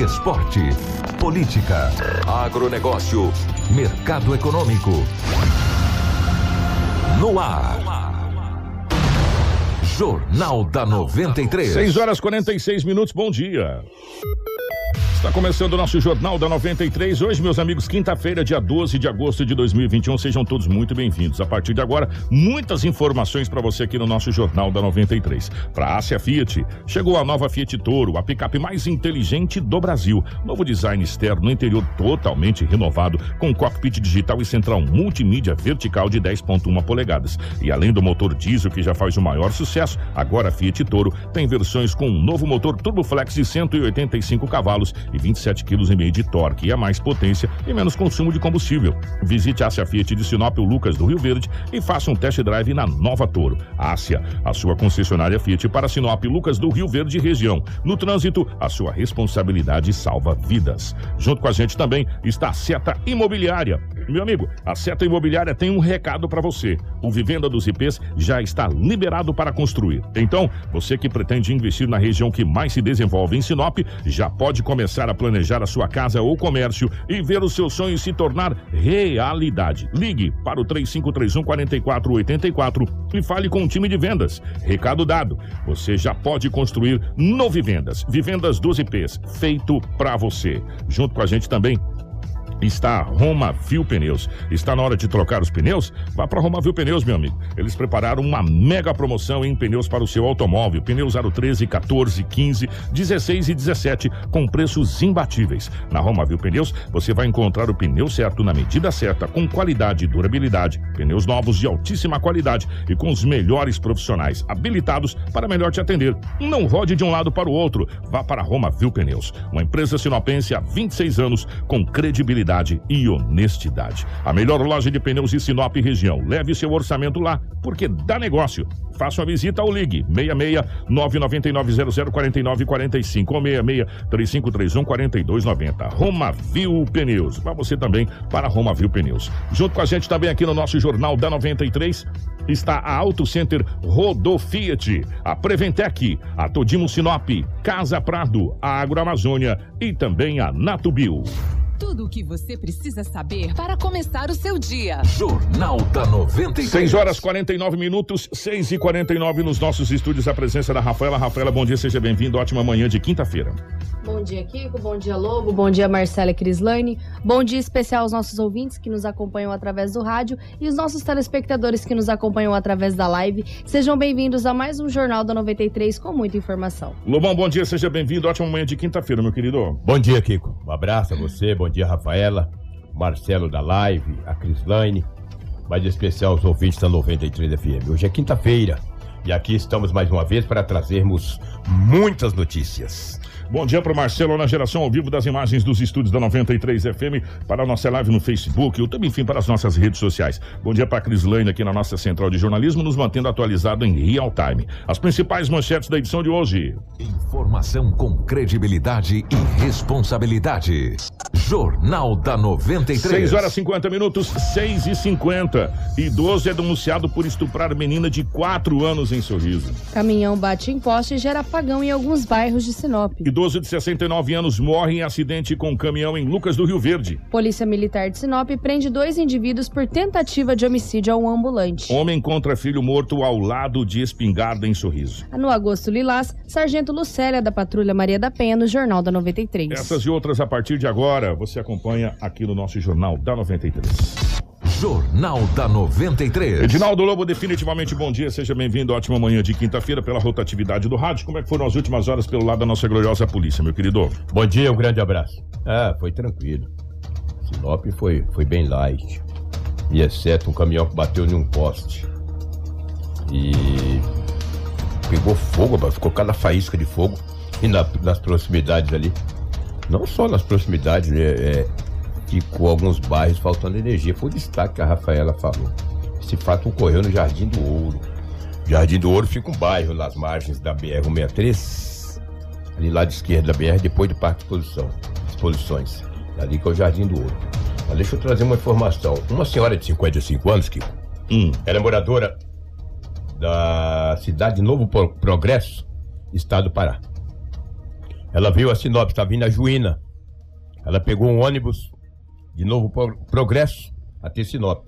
Esporte. Política. Agronegócio. Mercado econômico. No ar. Jornal da 93. 6 horas 46 minutos, bom dia. Está começando o nosso Jornal da 93. Hoje, meus amigos, quinta-feira, dia 12 de agosto de 2021. Sejam todos muito bem-vindos. A partir de agora, muitas informações para você aqui no nosso Jornal da 93. Para a Ásia Fiat, chegou a nova Fiat Toro, a picape mais inteligente do Brasil. Novo design externo, interior totalmente renovado, com cockpit digital e central multimídia vertical de 10,1 polegadas. E além do motor diesel, que já faz o maior sucesso, agora a Fiat Toro tem versões com um novo motor Turboflex de 185 cavalos e 27 kg de torque e a mais potência e menos consumo de combustível. Visite a Ásia Fiat de Sinop o Lucas do Rio Verde e faça um test drive na Nova Toro. Ásia, a sua concessionária Fiat para Sinop Lucas do Rio Verde região. No trânsito, a sua responsabilidade salva vidas. Junto com a gente também está a Seta Imobiliária. Meu amigo, a Seta Imobiliária tem um recado para você. O Vivenda dos IPs já está liberado para construir. Então, você que pretende investir na região que mais se desenvolve em Sinop, já pode a planejar a sua casa ou comércio e ver os seus sonhos se tornar realidade. Ligue para o 3531 4484 e fale com o time de vendas. Recado dado. Você já pode construir no Vivendas. Vivendas dos IPs, feito para você. Junto com a gente também está a Roma Viu Pneus. Está na hora de trocar os pneus? Vá para Roma Viu Pneus, meu amigo. Eles prepararam uma mega promoção em pneus para o seu automóvel. Pneus 013, 14, 15, 16 e 17 com preços imbatíveis. Na Roma Viu Pneus, você vai encontrar o pneu certo na medida certa, com qualidade e durabilidade. Pneus novos de altíssima qualidade e com os melhores profissionais habilitados para melhor te atender. Não rode de um lado para o outro. Vá para Roma Viu Pneus, uma empresa sinopense há 26 anos com credibilidade e honestidade. A melhor loja de pneus de Sinop e região. Leve seu orçamento lá, porque dá negócio. Faça uma visita ou ligue 66 999 0049 45 ou 66 3531 4290. Roma Viu Pneus. Para você também para Roma Viu Pneus. Junto com a gente também aqui no nosso Jornal da 93 está a Auto Center Rodo Fiat, a Preventec, a Todimo Sinop, Casa Prado, a Agroamazônia e também a Natubio. Tudo o que você precisa saber para começar o seu dia. Jornal da 93. 6 horas 49 minutos, 6 e 49 nos nossos estúdios. A presença da Rafaela. Rafaela, bom dia, seja bem-vindo. Ótima manhã de quinta-feira. Bom dia, Kiko. Bom dia, Lobo. Bom dia, Marcela e Crislane. Bom dia especial aos nossos ouvintes que nos acompanham através do rádio e os nossos telespectadores que nos acompanham através da live. Sejam bem-vindos a mais um Jornal da 93 com muita informação. Lobão, bom dia, seja bem-vindo. Ótima manhã de quinta-feira, meu querido. Bom dia, Kiko. Um abraço a você, bom dia, Rafaela, Marcelo da Live, a Crislaine, mais especial aos ouvintes da 93 FM. Hoje é quinta-feira e aqui estamos mais uma vez para trazermos muitas notícias. Bom dia para o Marcelo na geração ao vivo das imagens dos estúdios da 93 FM para a nossa live no Facebook, ou também, enfim, para as nossas redes sociais. Bom dia para a Crislane aqui na nossa central de jornalismo, nos mantendo atualizado em real time. As principais manchetes da edição de hoje. Informação com credibilidade e responsabilidade. Jornal da 93. 6 horas 50 minutos, 6 e 50. Idoso é denunciado por estuprar menina de 4 anos em sorriso. Caminhão bate em poste e gera apagão em alguns bairros de Sinop. Idoso de 69 anos morre em acidente com um caminhão em Lucas do Rio Verde. Polícia Militar de Sinop prende dois indivíduos por tentativa de homicídio a um ambulante. Homem encontra filho morto ao lado de espingarda em sorriso. No agosto lilás, Sargento Lucélia da Patrulha Maria da Penha no Jornal da 93. Essas e outras a partir de agora você acompanha aqui no nosso Jornal da 93. Jornal da 93. Edinaldo Lobo, definitivamente bom dia, seja bem-vindo. Ótima manhã de quinta-feira pela rotatividade do rádio. Como é que foram as últimas horas pelo lado da nossa gloriosa polícia, meu querido? Bom dia, um grande abraço. Ah, foi tranquilo. Sinop foi, foi bem light. E exceto um caminhão que bateu em um poste. E pegou fogo, ficou cada faísca de fogo. E na- nas proximidades ali. Não só nas proximidades, né? É, ficou alguns bairros faltando energia. Foi o destaque que a Rafaela falou. Esse fato ocorreu no Jardim do Ouro. Jardim do Ouro fica um bairro nas margens da BR-163, ali lá de esquerda da BR, depois do Parque de Exposição, Exposições. Ali que é o Jardim do Ouro. Mas deixa eu trazer uma informação. Uma senhora de 55 anos, Kiko, Hum. ela é moradora da cidade de Novo Pro- Progresso, estado do Pará. Ela veio a Sinop, está vindo a Juína. Ela pegou um ônibus de Novo Pro- Progresso até Sinop.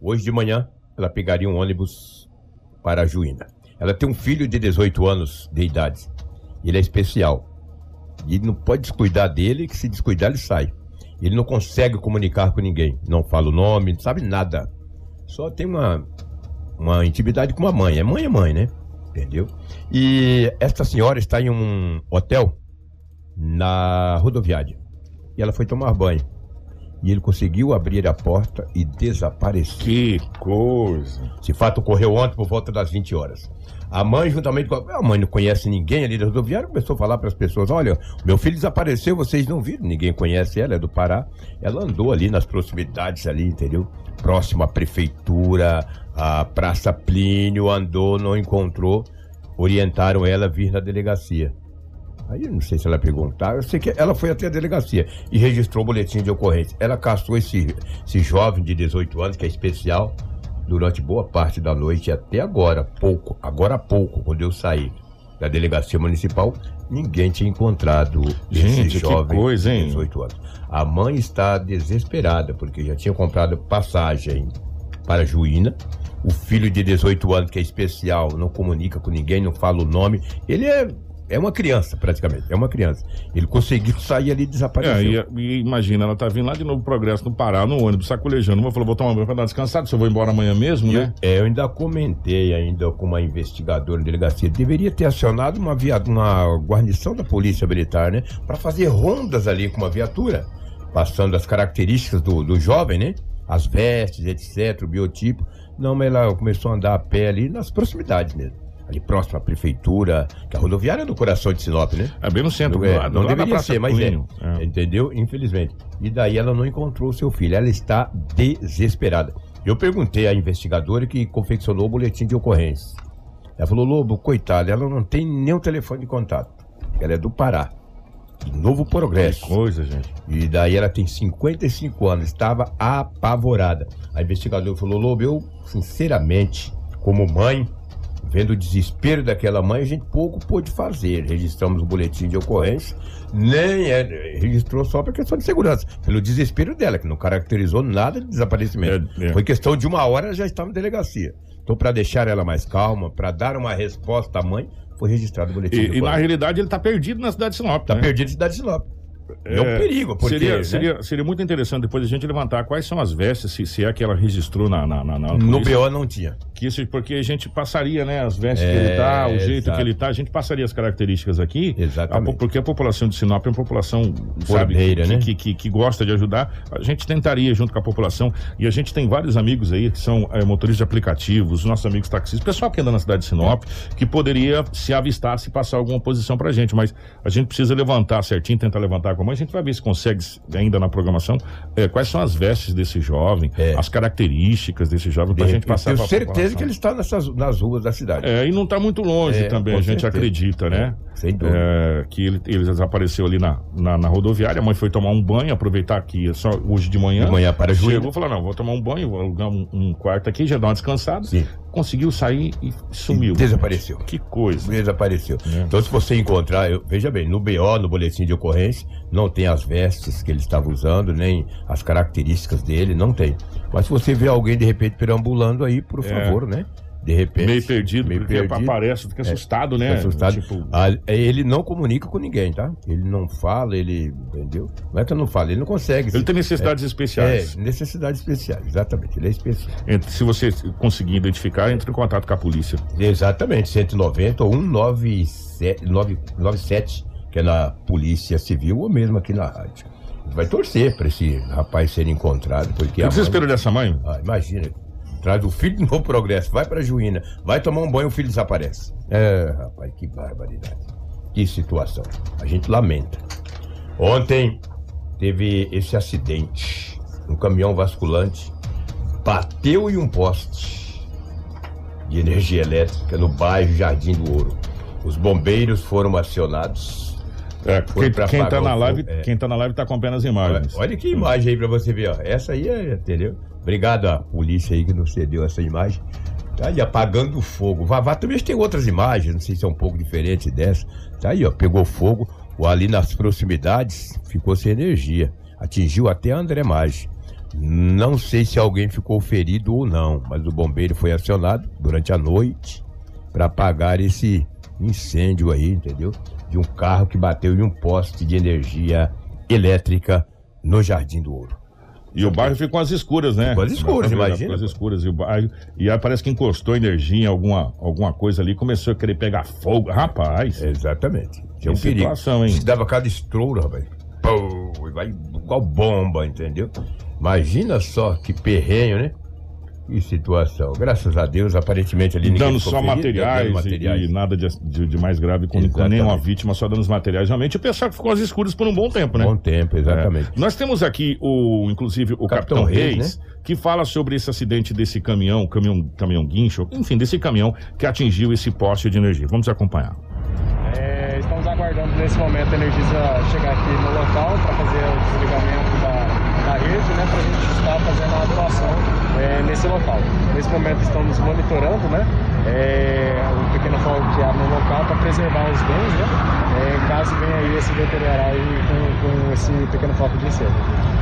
Hoje de manhã, ela pegaria um ônibus para a Juína. Ela tem um filho de 18 anos de idade. Ele é especial. E não pode descuidar dele, que se descuidar ele sai. Ele não consegue comunicar com ninguém. Não fala o nome, não sabe nada. Só tem uma, uma intimidade com a mãe. É mãe é mãe, né? Entendeu? E esta senhora está em um hotel na rodoviária. E ela foi tomar banho. E ele conseguiu abrir a porta e desapareceu. Que coisa. Esse fato ocorreu ontem por volta das 20 horas. A mãe, juntamente com a... a mãe, não conhece ninguém ali da rodoviária, começou a falar para as pessoas: olha, meu filho desapareceu, vocês não viram, ninguém conhece ela, é do Pará. Ela andou ali nas proximidades, ali, entendeu? Próximo à prefeitura, à Praça Plínio, andou, não encontrou. Orientaram ela a vir na delegacia. Aí eu não sei se ela perguntar, eu sei que ela foi até a delegacia e registrou o boletim de ocorrência. Ela caçou esse, esse jovem de 18 anos, que é especial, durante boa parte da noite até agora, pouco, agora há pouco, quando eu saí da delegacia municipal, ninguém tinha encontrado Gente, esse jovem coisa, de 18 anos. A mãe está desesperada, porque já tinha comprado passagem para Juína. O filho de 18 anos, que é especial, não comunica com ninguém, não fala o nome. Ele é, é uma criança, praticamente. É uma criança. Ele conseguiu sair ali e É, desapareceu. e, e imagina, ela tá vindo lá de novo progresso no Pará, no ônibus, sacolejando. Uma falou, vou tomar banho pra dar descansado, se eu vou embora amanhã mesmo, Eu, né? é, eu ainda comentei ainda com uma investigadora de delegacia, deveria ter acionado uma, via, uma guarnição da polícia militar, né? Para fazer rondas ali com uma viatura, passando as características do, do jovem, né? As vestes, etc, o biotipo. Não, mas ela começou a andar a pé ali nas proximidades mesmo. Ali próximo à prefeitura, que a rodoviária é no coração de Sinop, né? É bem no centro, É, do não lá deveria ser, mas é. É. Entendeu? Infelizmente. E daí ela não encontrou o seu filho. Ela está desesperada. Eu perguntei à investigadora que confeccionou o boletim de ocorrência. Ela falou, Lobo, coitada, ela não tem nenhum telefone de contato. Ela é do Pará. De Novo Que Progresso. coisa, gente. E daí ela tem 55 anos, estava apavorada. A investigadora falou: Lobo, eu, sinceramente, como mãe, vendo o desespero daquela mãe, a gente pouco pôde fazer. Registramos o boletim de ocorrência, nem é, registrou só por questão de segurança, pelo desespero dela, que não caracterizou nada de desaparecimento. É, é. Foi questão de uma hora, ela já estava na delegacia. Então, para deixar ela mais calma, para dar uma resposta à mãe, foi registrado o boletim de E, e na realidade ele tá perdido na cidade de Sinop. Tá né? perdido em cidade de Sinop. É, um perigo, porque. seria, né? seria, seria muito interessante depois a gente levantar quais são as vestes, se, se é que ela registrou na, na, na, na No. BO não tinha. Que isso, porque a gente passaria, né, as vestes que É, ele tá, o jeito exato. que ele tá, a gente passaria as características aqui. Exatamente. A po- porque a população de Sinop é uma população, sabe, Ordeira, que, né? que, que, que gosta de ajudar. A gente tentaria junto com a população. E a gente tem vários amigos aí que são eh, motoristas de aplicativos, nossos amigos taxistas, pessoal que anda na cidade de Sinop, que poderia se avistar, se passar alguma posição pra gente. Mas a gente precisa levantar certinho, tentar levantar com a. A gente vai ver se consegue ainda na programação eh, quais são as vestes desse jovem, É. as características desse jovem, pra De gente passar Tenho pra certeza que ele está nessas, nas ruas da cidade. É, e não está muito longe É, também, a gente certeza. acredita, né? Sem dúvida. É, que ele, ele desapareceu ali na, na, na rodoviária, a mãe foi tomar um banho, aproveitar que é só hoje de manhã. De manhã para. Chegou e falou: não, vou tomar um banho, vou alugar um, um quarto aqui, já dar uma descansada. Sim. Conseguiu sair e sumiu. E desapareceu. Que coisa. Desapareceu. É. Então, se você encontrar, eu- veja bem, no BO, no boletim de ocorrência, não tem as vestes que ele estava usando, nem as características dele, não tem. Mas se você vê alguém de repente perambulando aí, por É. favor, né? De repente. Meio perdido, meio porque perdido. É. aparece, fica assustado, né? Fica assustado. Tipo, Ah, ele não comunica com ninguém, tá? Ele não fala, ele. Entendeu? Não é que eu não falo, ele não consegue. ele tem necessidades especiais. É, necessidades especiais, exatamente. Ele é especial. Se você conseguir identificar, entre em contato com a polícia. Exatamente, 190 ou 197, 997, que é na Polícia Civil ou mesmo aqui na rádio. Vai torcer para esse rapaz ser encontrado, porque O desespero mãe, dessa mãe? ah, imagina, traz o filho no progresso, vai para Juína, vai tomar um banho, o filho desaparece. É, rapaz, que barbaridade. Que situação. A gente lamenta. Ontem teve esse acidente. Um caminhão basculante bateu em um poste de energia elétrica no bairro Jardim do Ouro. Os bombeiros foram acionados. É, quem, pra quem tá na live, é. quem tá na live tá acompanhando as Olha, imagens. olha que imagem aí pra você ver, ó. Essa aí é, entendeu? Obrigado à polícia aí que nos cedeu essa imagem. Tá aí apagando o fogo. Vavá também tem outras imagens, não sei se é um pouco diferente dessa. Tá aí, ó, pegou fogo, ou ali nas proximidades ficou sem energia. Atingiu até André Maggi. Não sei se alguém ficou ferido ou não, mas o bombeiro foi acionado durante a noite para apagar esse incêndio aí, entendeu? De um carro que bateu em um poste de energia elétrica no Jardim do Ouro. E o bairro ficou às escuras, né? Ficou às escuras, Ficou imagina, às pô. escuras. E, o bairro, e aí parece que encostou energia em alguma, alguma coisa ali, começou a querer pegar fogo. Rapaz, Exatamente. Tinha um perigo. situação, hein? Se dava cada estouro, rapaz. Pô, e vai igual bomba, entendeu? Imagina só que perrenho, né? Que situação. Graças a Deus, aparentemente ali dando só ferido, materiais, dando e- materiais. E, nada de, de- de mais grave com, nenhuma vítima, só danos materiais. Realmente o pessoal ficou às escuras por um bom tempo, né? Bom tempo, exatamente. É. Nós temos aqui o, inclusive, o Capitão, Capitão Reis, Reis, que fala sobre esse acidente desse caminhão, caminhão, caminhão guincho, enfim, desse caminhão que atingiu esse poste de energia. Vamos acompanhar. É, estamos aguardando nesse momento a Energisa chegar aqui no local para fazer o desligamento da, da rede, né, para a gente estar fazendo a doação é, nesse local. Nesse momento estamos monitorando né, é, o pequeno fogo que há no local para preservar os bens, né, é, caso venha aí esse deteriorar aí com, com esse pequeno foco de incêndio.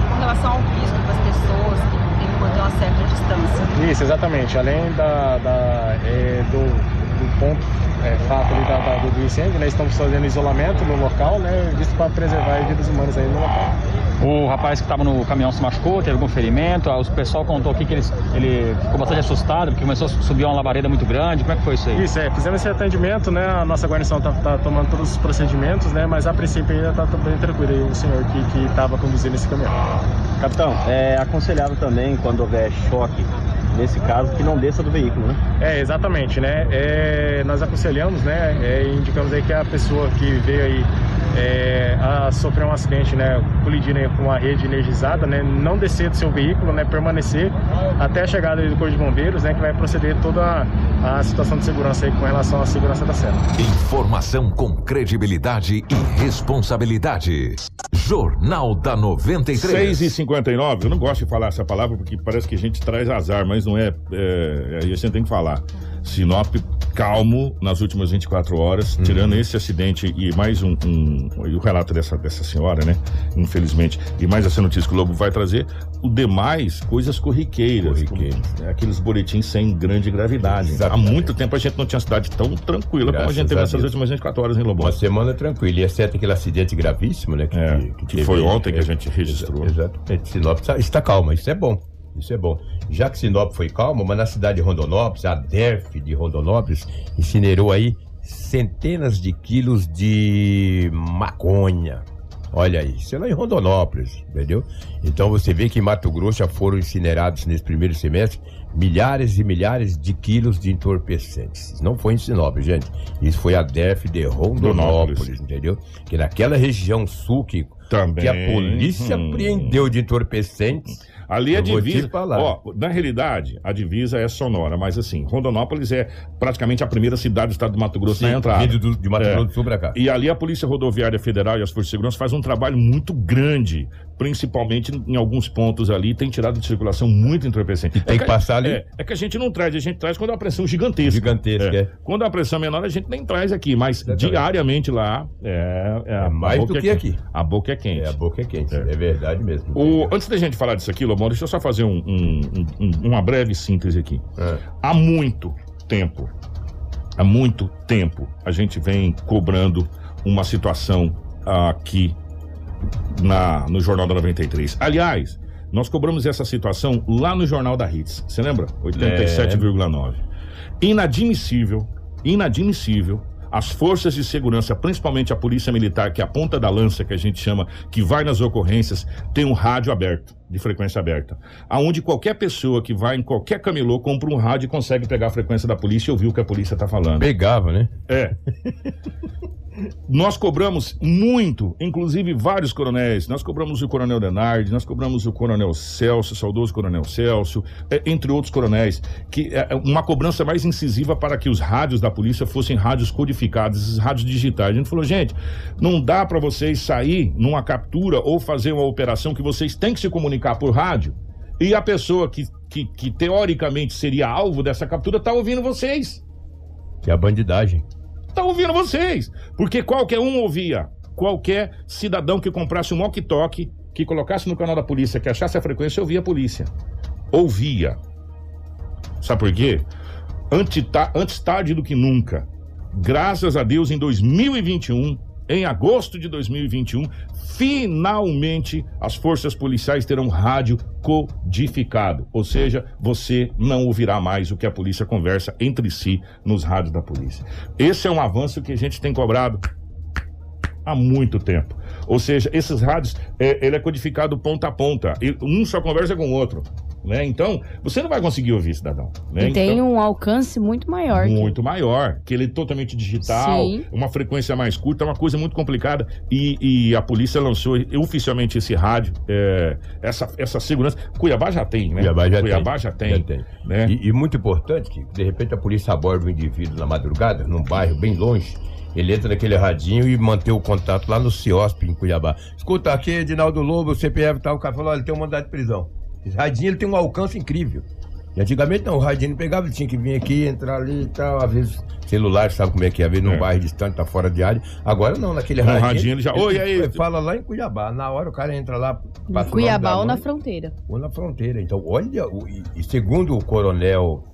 com relação ao risco para as pessoas que têm que manter uma certa distância. Isso, exatamente. Além da, da, é, do, do ponto é, fato ali da, da- do incêndio, né, estamos fazendo isolamento no local, né, visto para preservar as vidas humanas aí no local. O rapaz que estava no caminhão se machucou, teve algum ferimento. O pessoal contou aqui que ele, ele ficou bastante assustado porque começou a subir uma labareda muito grande. Como é que foi isso aí? Isso, é, fizemos esse atendimento, né, a nossa guarnição está tomando todos os procedimentos, né, mas a princípio ainda está bem tranquilo aí o senhor que estava conduzindo esse caminhão. Capitão, é aconselhável também, quando houver choque, nesse caso, que não desça do veículo, né? É, exatamente, né? É, nós aconselhamos, né? é, e indicamos aí que a pessoa que veio aí é, a sofrer um acidente, né? Colidindo com a rede energizada, né? Não descer do seu veículo, né? Permanecer até a chegada do Corpo de Bombeiros, né? Que vai proceder toda a, a situação de segurança aí com relação à segurança da cela. Informação com credibilidade e responsabilidade. Jornal da 93. 6 e 59 eu não gosto de falar essa palavra porque parece que a gente traz azar, mas não é. é aí a gente tem que falar. Sinop calmo nas últimas 24 horas, tirando esse acidente e mais um, um- e o relato dessa, dessa senhora, né? Infelizmente, e mais essa notícia que o Lobo vai trazer, o demais, coisas corriqueiras. Corriqueiras. como, né, aqueles boletins sem grande gravidade. Exatamente. Há muito tempo a gente não tinha cidade tão tranquila como a Graças gente teve a essas Deus. últimas 24 horas em Lobo. Uma semana tranquila, e exceto aquele acidente gravíssimo, né? Que, É, que que teve foi ontem que a É, gente registrou. exa- Exatamente. Sinop está, está calma, isso é bom. Isso é bom. Já que Sinop foi calma, mas na cidade de Rondonópolis, a DERF de Rondonópolis incinerou aí centenas de quilos de maconha. Olha aí, isso é lá em Rondonópolis, entendeu? Então você vê que em Mato Grosso já foram incinerados nesse primeiro semestre milhares e milhares de quilos de entorpecentes. Não foi em Sinop, gente. Isso foi a DERF de Rondonópolis, Rondonópolis. entendeu? Que naquela região sul que, Também. que a polícia Hum. apreendeu de entorpecentes. Ali a Eu vou te divisa. falar. Ó, na realidade, a divisa é sonora, mas assim, Rondonópolis é praticamente a primeira cidade do estado do Mato Grosso na entrada. Do- de Mato É. Grosso do Sul pra cá. E ali a Polícia Rodoviária Federal e as Forças de Segurança faz um trabalho muito grande, principalmente em alguns pontos ali, tem tirado de circulação muito entorpecente. E tem É que passar ali. É, é que a gente não traz, a gente traz quando é uma pressão gigantesca. Gigantesca, é. Quando é uma pressão menor, a gente nem traz aqui, mas diariamente lá é, é, a mais do é que quente. aqui. A boca é quente. É, a boca é quente. É. É, verdade mesmo. O- antes da gente falar disso aqui, Lobão, deixa eu só fazer um- um- um- um- uma breve síntese aqui. É. Há muito tempo, há muito tempo, a gente vem cobrando uma situação aqui na, no Jornal da 93. Aliás, nós cobramos essa situação lá no Jornal da Hits. Você lembra? 87,9. Inadmissível, inadmissível. As forças de segurança, principalmente a polícia militar, que é a ponta da lança que a gente chama, que vai nas ocorrências, tem um rádio aberto. De frequência aberta, aonde qualquer pessoa que vai em qualquer camelô compra um rádio e consegue pegar a frequência da polícia e ouvir o que a polícia está falando. Pegava, né? É. Nós cobramos muito, inclusive vários coronéis. Nós cobramos o Coronel Denardi, nós cobramos o Coronel Celso, saudoso Coronel Celso, é, entre outros coronéis, que é uma cobrança mais incisiva para que os rádios da polícia fossem rádios codificados, esses rádios digitais. A gente falou, gente, não dá para vocês sair numa captura ou fazer uma operação que vocês têm que se comunicar por rádio e a pessoa que, que, que teoricamente seria alvo dessa captura está ouvindo vocês. Que é a bandidagem tá ouvindo vocês. Porque qualquer um ouvia. Qualquer cidadão que comprasse um walkie-talkie, que colocasse no canal da polícia, que achasse a frequência, ouvia a polícia. Ouvia. Sabe por quê? Antes, antes tarde do que nunca. Graças a Deus, em 2021, em agosto de 2021, finalmente as forças policiais terão rádio codificado, ou seja, você não ouvirá mais o que a polícia conversa entre si nos rádios da polícia. Esse é um avanço que a gente tem cobrado há muito tempo. Ou seja, esses rádios, é, ele é codificado ponta a ponta. Um só conversa com o outro. Né? Então, você não vai conseguir ouvir, cidadão. Né? E tem então, um alcance muito maior. Muito que... maior, que ele é totalmente digital, Sim. uma frequência mais curta, é uma coisa muito complicada. E, e a polícia lançou oficialmente esse rádio, é, essa, essa segurança. Cuiabá já tem, né? Cuiabá já Cuiabá tem. Já tem, já tem. Né? E, e muito importante que, de repente, a polícia aborda um indivíduo na madrugada, num bairro bem longe, ele entra naquele radinho e mantém o contato lá no CIOSP, em Cuiabá. Escuta, aqui, Edinaldo Lobo, o CPF tal, o cara falou, olha, tem um mandado de prisão. Esse radinho ele tem um alcance incrível. E antigamente não, o radinho não pegava, ele tinha que vir aqui, entrar ali e tal. Às vezes, celular, sabe como é que é? Às vezes num é. bairro distante, tá fora de área. Agora não, naquele no radinho. radinho ele já. Oi, aí. Ele fala lá em Cuiabá. Na hora o cara entra lá. Em Cuiabá ou na fronteira. Ou na fronteira. Então, olha, o, e, e segundo o coronel.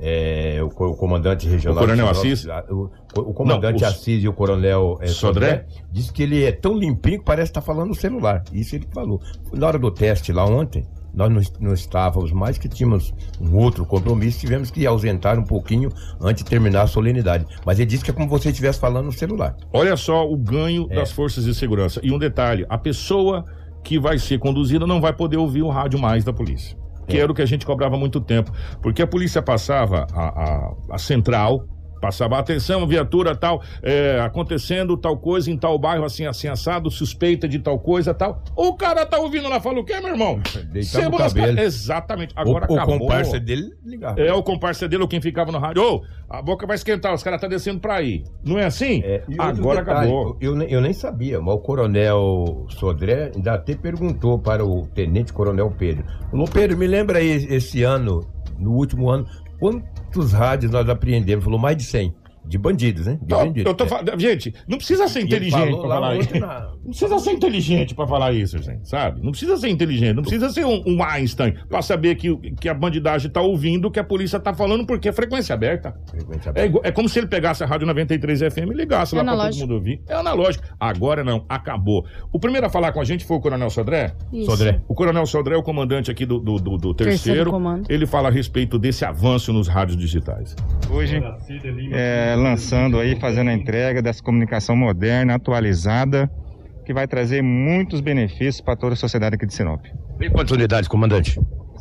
É, o, o, comandante regional. O coronel Assis? O, o comandante não, Assis e o coronel é, Sodré, Sodré diz que ele é tão limpinho que parece estar tá falando no celular. Isso ele falou. Na hora do teste lá ontem, nós não, estávamos mais, que tínhamos um outro compromisso, tivemos que ausentar um pouquinho antes de terminar a solenidade. Mas ele disse que é como se estivesse falando no celular. Olha só o ganho é. das forças de segurança. E um detalhe: a pessoa que vai ser conduzida não vai poder ouvir o rádio mais da polícia. Que é. era o que a gente cobrava muito tempo. Porque a polícia passava a, a, a central Passava atenção, viatura tal, é, acontecendo tal coisa em tal bairro, assim, assim, assado, suspeita de tal coisa tal. O cara tá ouvindo lá, fala o quê, meu irmão? Cebola cabelo. Exatamente. Agora o, acabou. O comparsa dele ligava. É, o comparsa dele ou quem ficava no rádio. Ô, a boca vai esquentar, os caras tá descendo pra aí. Não é assim? É, Agora detalhe, acabou. Eu, eu, nem sabia, mas o coronel Sodré ainda até perguntou para o tenente coronel Pedro. Falou, Pedro, me lembra aí esse ano, no último ano, quantos rádios nós apreendemos? Falou mais de 100. De bandidos, né? De não, bandidos. Eu tô é. Gente, não precisa ser inteligente pra falar isso. Na... Não precisa ser inteligente pra falar isso, gente, sabe? Não precisa ser inteligente, não precisa ser um, um Einstein pra saber que, que a bandidagem tá ouvindo o que a polícia tá falando, porque é frequência aberta. Frequência aberta. É, é como se ele pegasse a rádio 93 FM e ligasse é lá pra todo mundo ouvir. É analógico. Agora não, acabou. O primeiro a falar com a gente foi o Coronel Sodré. Isso. Sodré. O Coronel Sodré é o comandante aqui do, do, do, do terceiro. terceiro ele fala a respeito desse avanço nos rádios digitais. Hoje, é, lançando aí, fazendo a entrega dessa comunicação moderna, atualizada, que vai trazer muitos benefícios para toda a sociedade aqui de Sinop. Tem quantas unidades, comandante?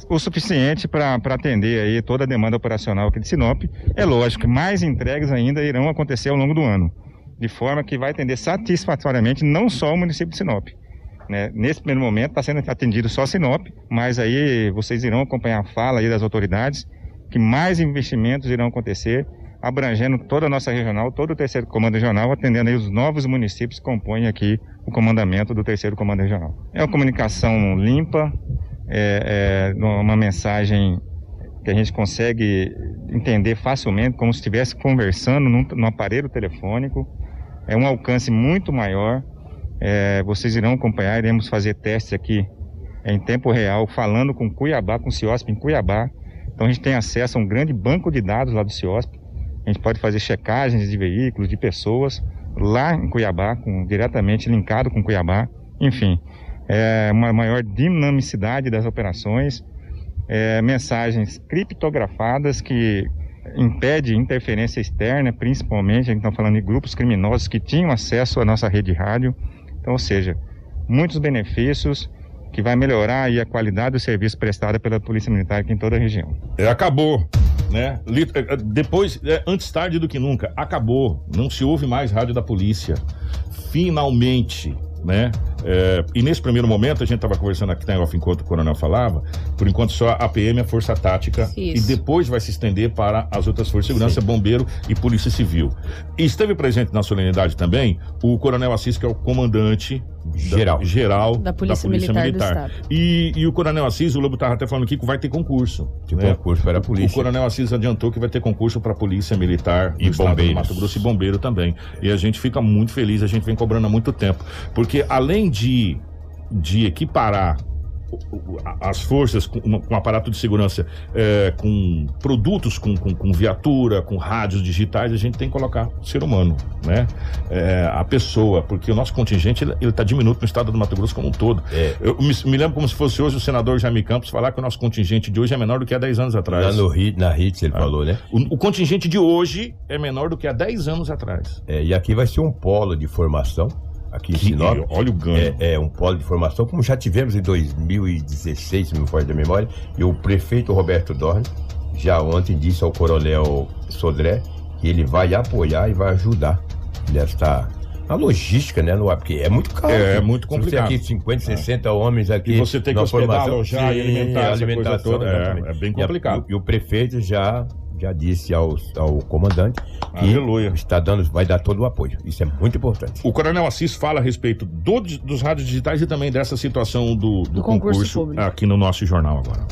O suficiente para atender aí toda a demanda operacional aqui de Sinop. É lógico que mais entregas ainda irão acontecer ao longo do ano, de forma que vai atender satisfatoriamente não só o município de Sinop. Né? Nesse primeiro momento está sendo atendido só Sinop, mas aí vocês irão acompanhar a fala aí das autoridades que mais investimentos irão acontecer abrangendo toda a nossa regional, todo o terceiro comando regional, atendendo aí os novos municípios que compõem aqui o comandamento do terceiro comando regional. É uma comunicação limpa, é, é uma mensagem que a gente consegue entender facilmente, como se estivesse conversando num, num aparelho telefônico. É um alcance muito maior. É, vocês irão acompanhar, iremos fazer testes aqui em tempo real, falando com Cuiabá, com o CIOSP em Cuiabá. Então a gente tem acesso a um grande banco de dados lá do CIOSP a gente pode fazer checagens de veículos, de pessoas, lá em Cuiabá, com, diretamente linkado com Cuiabá. Enfim, é uma maior dinamicidade das operações, é, mensagens criptografadas que impede interferência externa, principalmente, a gente está falando de grupos criminosos que tinham acesso à nossa rede de rádio. Então, ou seja, muitos benefícios que vai melhorar a qualidade do serviço prestado pela Polícia Militar aqui em toda a região. É, acabou, né? É, é, Depois, é, antes tarde do que nunca, acabou. Não se ouve mais rádio da polícia. Finalmente, né? É, e nesse primeiro momento, a gente estava conversando aqui tá, off, enquanto o coronel falava, por enquanto só a PM é Força Tática Isso. e depois vai se estender para as outras forças de segurança, bombeiro e polícia civil. E esteve presente na solenidade também o coronel Assis, que é o comandante da- Geral. geral Da Polícia Militar do Estado. E, e o coronel Assis, o Lobo estava até falando aqui que vai ter concurso. De né? concurso para a O polícia. coronel Assis adiantou que vai ter concurso para polícia militar E bombeiros. Mato Grosso e bombeiro também. E a gente fica muito feliz, a gente vem cobrando há muito tempo. Porque além de, de equiparar as forças com, com aparato de segurança, é, com produtos, com, com, com viatura, com rádios digitais, a gente tem que colocar o ser humano, né? É, a pessoa, porque o nosso contingente ele está diminuto no estado do Mato Grosso como um todo. É. Eu me, me lembro como se fosse hoje o senador Jaime Campos falar que o nosso contingente de hoje é menor do que há 10 anos atrás. Lá no Rit, na RITS ele Ah. falou, né? O, o contingente de hoje é menor do que há 10 anos atrás. É, e aqui vai ser um polo de formação, aqui em Que- Sinop. olha o ganho. É, é um polo de formação, como já tivemos em 2016, se não me foge da memória. E o prefeito Roberto Dorn já ontem disse ao coronel Sodré que ele vai apoiar e vai ajudar nesta. Na logística, né? No, porque é muito caro. É, é muito Se você complicado. aqui 50, 60 homens aqui. E você tem que hospedar, alojar e alimentar alimentação, toda, é, é bem E a- complicado. E, o prefeito já, já disse ao, ao comandante que Aleluia. está dando, vai dar todo o apoio. Isso é muito importante. O Coronel Assis fala a respeito do- dos rádios digitais e também dessa situação do, do, Do concurso concurso, aqui no nosso jornal agora.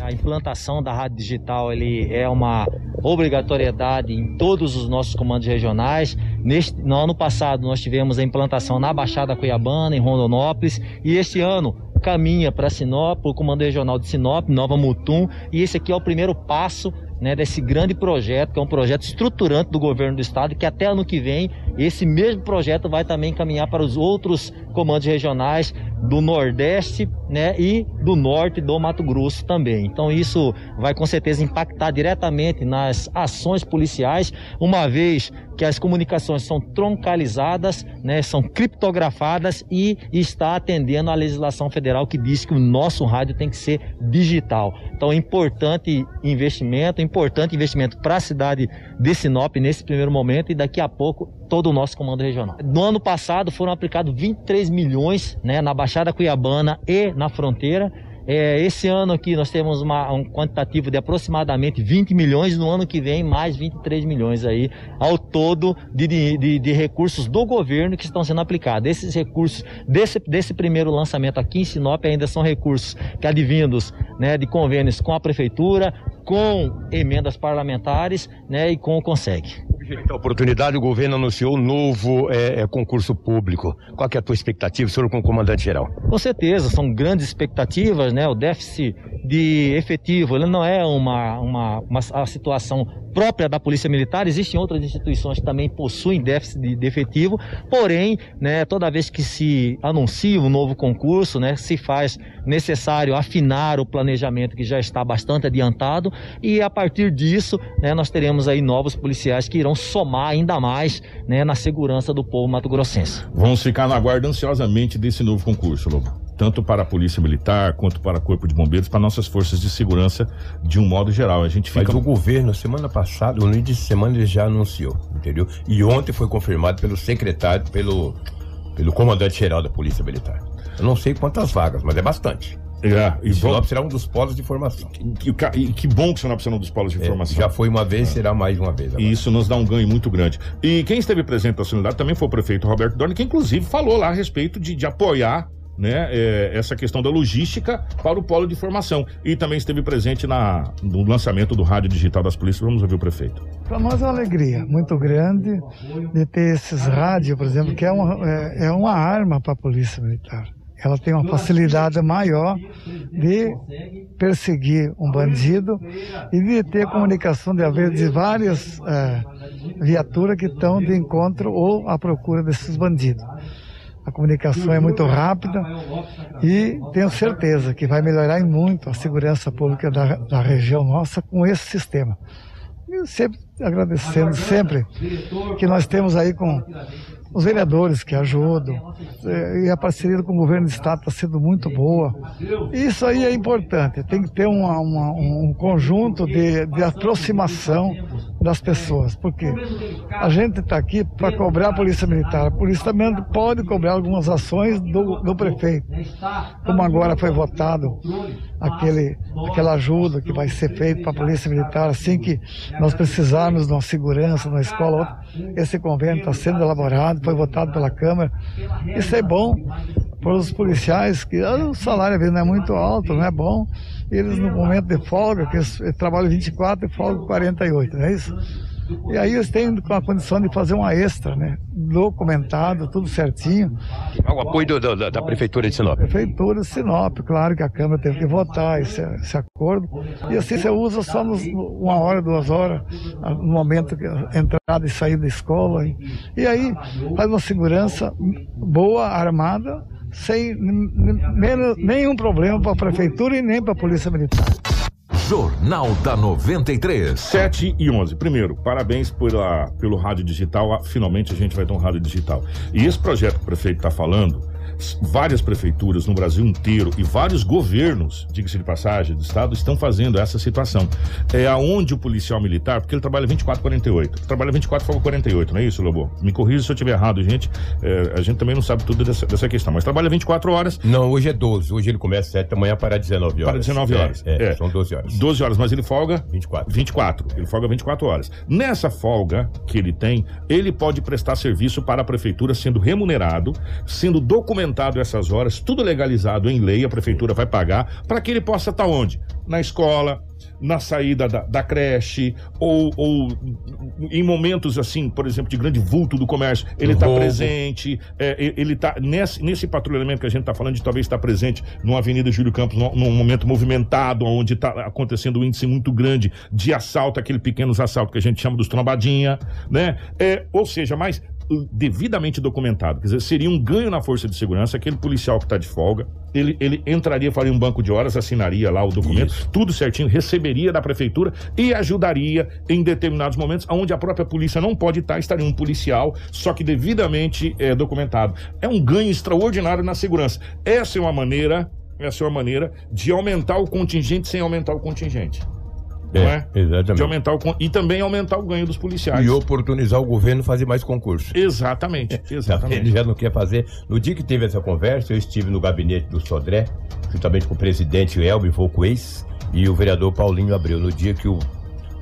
A implantação da rádio digital ele é uma obrigatoriedade em todos os nossos comandos regionais. Neste, no ano passado nós tivemos a implantação na Baixada Cuiabana, em Rondonópolis, e este ano caminha para Sinop, o Comando Regional de Sinop, Nova Mutum, e esse aqui é o primeiro passo né, desse grande projeto, que é um projeto estruturante do governo do estado, que até ano que vem esse mesmo projeto vai também caminhar para os outros comandos regionais do Nordeste né, e do Norte do Mato Grosso também. Então isso vai com certeza impactar diretamente nas ações policiais, uma vez que as comunicações são troncalizadas, né, são criptografadas e está atendendo à legislação federal que diz que o nosso rádio tem que ser digital. Então é importante investimento, importante investimento para a cidade de Sinop nesse primeiro momento e daqui a pouco todo o nosso comando regional. No ano passado foram aplicados 23 milhões né, na Baixada Cuiabana e na fronteira. É, esse ano aqui nós temos uma- um quantitativo de aproximadamente 20 milhões, no ano que vem mais 23 milhões aí, ao todo de, de- de- recursos do governo que estão sendo aplicados. Esses recursos desse, desse primeiro lançamento aqui em Sinop ainda são recursos que advindos né, de convênios com a prefeitura, com emendas parlamentares né, e com o Conseg. A oportunidade, o governo anunciou um novo é, é, concurso público. Qual é a tua expectativa, senhor, como comandante-geral? Com certeza, são grandes expectativas, né? O déficit de efetivo, ele não é uma, uma, uma a situação própria da Polícia Militar, existem outras instituições que também possuem déficit de, de efetivo, porém, né, toda vez que se anuncia um novo concurso, né, se faz necessário afinar o planejamento que já está bastante adiantado e a partir disso, né, nós teremos aí novos policiais que irão somar ainda mais, né, na segurança do povo mato-grossense. Vamos ficar na guarda ansiosamente desse novo concurso, Lobo. Tanto para a Polícia Militar, quanto para o Corpo de Bombeiros, para nossas forças de segurança de um modo geral. A gente Mas fica. o governo, semana passada, no início de semana, ele já anunciou, entendeu? E ontem foi confirmado pelo secretário, pelo, pelo comandante-geral da Polícia Militar. Eu não sei quantas vagas, mas é bastante. É, e Sinop será um dos polos de formação. E, ca- e que bom que Sinop será um dos polos de É, informação. já foi uma vez, será mais uma vez. agora. E isso nos dá um ganho muito grande. E quem esteve presente na solenidade também foi o prefeito Roberto Dorne, que inclusive falou lá a respeito de, de apoiar né, é, essa questão da logística para o polo de formação. E também esteve presente na, no lançamento do rádio digital das polícias. Vamos ouvir o prefeito. Para nós é uma alegria muito grande de ter esses rádios, por exemplo, que é uma, é, é uma arma para a Polícia Militar. Ela tem uma facilidade maior de perseguir um bandido e de ter comunicação de haver de várias é, viaturas que estão de encontro ou à procura desses bandidos. A comunicação é muito rápida e tenho certeza que vai melhorar muito a segurança pública da, da região nossa com esse sistema. Sempre agradecendo sempre que nós temos aí com os vereadores que ajudam, eh, e a parceria com o governo do estado está sendo muito boa. Isso aí é importante, tem que ter uma, uma, um conjunto de, de aproximação das pessoas, porque a gente está aqui para cobrar a Polícia Militar. A Polícia também pode cobrar algumas ações do, do prefeito, como agora foi votado aquele, aquela ajuda que vai ser feita para a Polícia Militar assim que nós precisarmos de uma segurança na escola. Esse convênio está sendo elaborado, foi votado pela Câmara. Isso é bom para os policiais, que o salário não é muito alto, não é bom. Eles, no momento de folga, que eles trabalham 24 e folgam 48, não é isso? E aí eles têm a condição de fazer uma extra, né? Documentado, tudo certinho. O apoio do- do- da, Prefeitura de Sinop. Prefeitura de Sinop, claro que a Câmara teve que votar esse, esse acordo. E assim você usa só nos, uma hora, duas horas, no momento que entrada e saída da escola. E aí faz uma segurança boa, armada, sem menos- nenhum problema para a Prefeitura e nem para a Polícia Militar. Jornal da 93. 7 e 11. Primeiro, parabéns pela, pelo rádio digital. Ah, Finalmente a gente vai ter um rádio digital. E esse projeto que o prefeito está falando, várias prefeituras no Brasil inteiro e vários governos, diga-se de passagem, do estado, estão fazendo essa situação. É aonde o policial militar, porque ele trabalha 24, 48. Trabalha 24, folga 48, não é isso, Lobo? Me corrija se eu estiver errado, gente. É, a gente também não sabe tudo dessa, dessa questão, mas trabalha 24 horas. Não, hoje é 12. Hoje ele começa às 7 da manhã para 19 horas. Para 19 horas. É, é, É. são 12 horas. 12 horas, mas ele folga 24. 24. Ele folga 24 horas. Nessa folga que ele tem, ele pode prestar serviço para a prefeitura sendo remunerado, sendo documentado essas horas, tudo legalizado em lei, a prefeitura vai pagar para que ele possa estar onde? Na escola, na saída da, da creche, ou, ou em momentos assim, por exemplo, de grande vulto do comércio, ele está presente, é, ele está nesse, nesse patrulhamento que a gente está falando de talvez estar presente numa Avenida Júlio Campos, num, num momento movimentado, onde está acontecendo um índice muito grande de assalto, aquele pequenos assaltos que a gente chama dos trombadinha, né? É, ou seja, mais uh, devidamente documentado. Quer dizer, seria um ganho na força de segurança, aquele policial que está de folga, ele, ele entraria, faria um banco de horas, assinaria lá o documento, tudo certinho, receberia da prefeitura e ajudaria em determinados momentos onde a própria polícia não pode estar, estaria um policial, só que devidamente é, documentado. É um ganho extraordinário na segurança. Essa é uma maneira, essa é uma maneira de aumentar o contingente sem aumentar o contingente. Não é? Exatamente. De aumentar o e também aumentar o ganho dos policiais. E oportunizar o governo fazer mais concursos. Exatamente, exatamente. Ele já não quer fazer. No dia que teve essa conversa, eu estive no gabinete do Sodré, juntamente com o presidente Elber Volquez e o vereador Paulinho Abreu, no dia que o,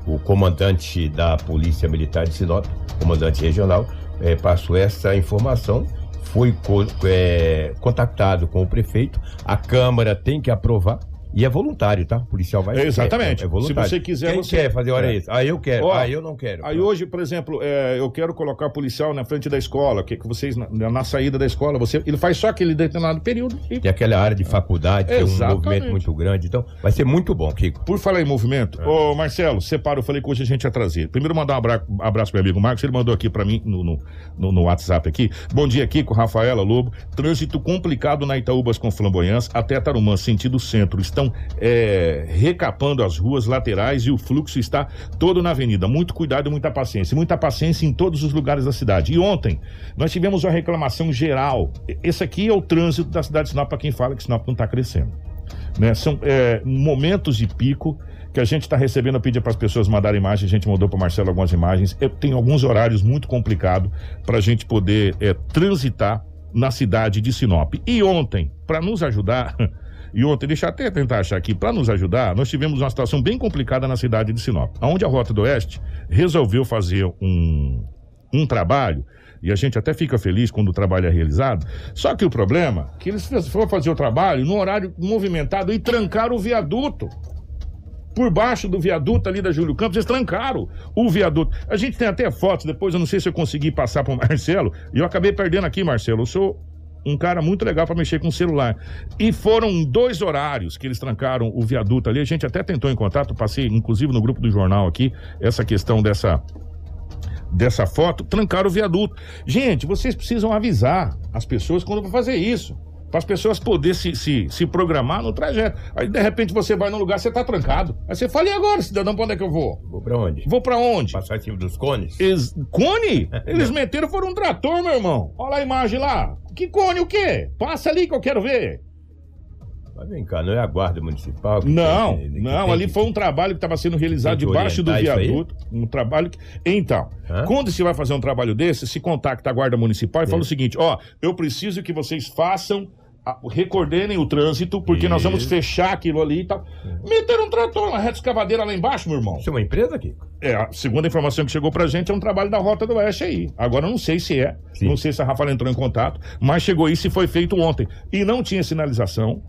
o comandante da Polícia Militar de Sinop, comandante regional, eh, passou essa informação. Foi eh, contactado com o prefeito, a Câmara tem que aprovar. E é voluntário, tá? O policial vai. É, exatamente. É, é voluntário. Se você quiser, Quem você- quer fazer hora É. extra? Ah, eu quero. Ó, ah, eu não quero. Aí hoje, por exemplo, é, eu quero colocar policial na frente da escola, que, que vocês, na, na saída da escola, você, ele faz só aquele determinado período e Tem aquela área de faculdade, é um movimento muito grande. Então, vai ser muito bom, Kiko. Por falar em movimento, ô Marcelo, separa, eu falei que hoje a gente ia trazer. Primeiro mandar um abra- abraço pro meu amigo Marcos, ele mandou aqui pra mim no, no, no- no WhatsApp aqui. Bom dia, Kiko, Rafaela Lobo. Trânsito complicado na Itaúbas com Flamboyãs até Tarumã, sentido centro. Estão é, recapando as ruas laterais e o fluxo está todo na avenida. Muito cuidado e muita paciência. Muita paciência em todos os lugares da cidade. E ontem, nós tivemos uma reclamação geral. Esse aqui é o trânsito da cidade de Sinop, para quem fala que Sinop não está crescendo né? São é, momentos de pico que a gente está recebendo a pedir para as pessoas mandarem imagens. A gente mandou para Marcelo algumas imagens. Eu tenho alguns horários muito complicados para a gente poder é, transitar na cidade de Sinop. E ontem, para nos ajudar. E ontem, deixa eu até tentar achar aqui, para nos ajudar, nós tivemos uma situação bem complicada na cidade de Sinop, onde a Rota do Oeste resolveu fazer um, um trabalho e a gente até fica feliz quando o trabalho é realizado. Só que o problema é que eles foram fazer o trabalho no horário movimentado e trancaram o viaduto. Por baixo do viaduto ali da Júlio Campos, eles trancaram o viaduto. A gente tem até fotos, depois eu não sei se eu consegui passar para o Marcelo, e eu acabei perdendo aqui, Marcelo. Eu sou um cara muito legal para mexer com o celular. E foram dois horários que eles trancaram o viaduto ali. A gente até tentou em contato, passei inclusive no grupo do jornal aqui, essa questão dessa dessa foto, trancaram o viaduto. Gente, vocês precisam avisar as pessoas quando vão fazer isso. Para as pessoas poderem se, se, se programar no trajeto. Aí, de repente, você vai num lugar, você tá trancado. Aí você fala, e agora, cidadão, pra onde é que eu vou? Vou pra onde? Vou pra onde? Cima dos cones? Eles... Cone? Eles meteram foram um trator, meu irmão. Olha a imagem lá. Que cone o quê? Passa ali que eu quero ver. Mas vem cá, não é a guarda municipal? que Não, tem que- não, ali que- foi um trabalho que estava sendo realizado debaixo do viaduto. Um trabalho que. Então, quando se vai fazer um trabalho desse, se contacta a guarda municipal e fala o seguinte: ó, eu preciso que vocês façam. Recordenem o trânsito, porque nós vamos Isso. fechar aquilo ali e tal. Meteram um trator, uma reta escavadeira lá embaixo, meu irmão. Isso é uma empresa aqui? É, a segunda informação que chegou pra gente é um trabalho da Rota do Oeste aí. Agora eu não sei se é, não sei se a Rafaela entrou em contato, mas chegou isso e foi feito ontem. E não tinha sinalização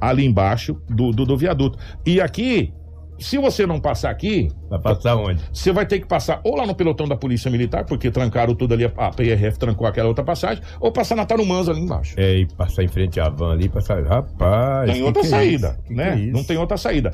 ali embaixo do, do, do viaduto. E aqui, se você não passar aqui. Vai passar onde? Você vai ter que passar ou lá no pelotão da Polícia Militar, porque trancaram tudo ali, a PRF trancou aquela outra passagem, ou passar na Tarumãs ali embaixo. É, e passar em frente à van ali, passar. Rapaz. Tem outra é saída? Que né? é não tem outra saída.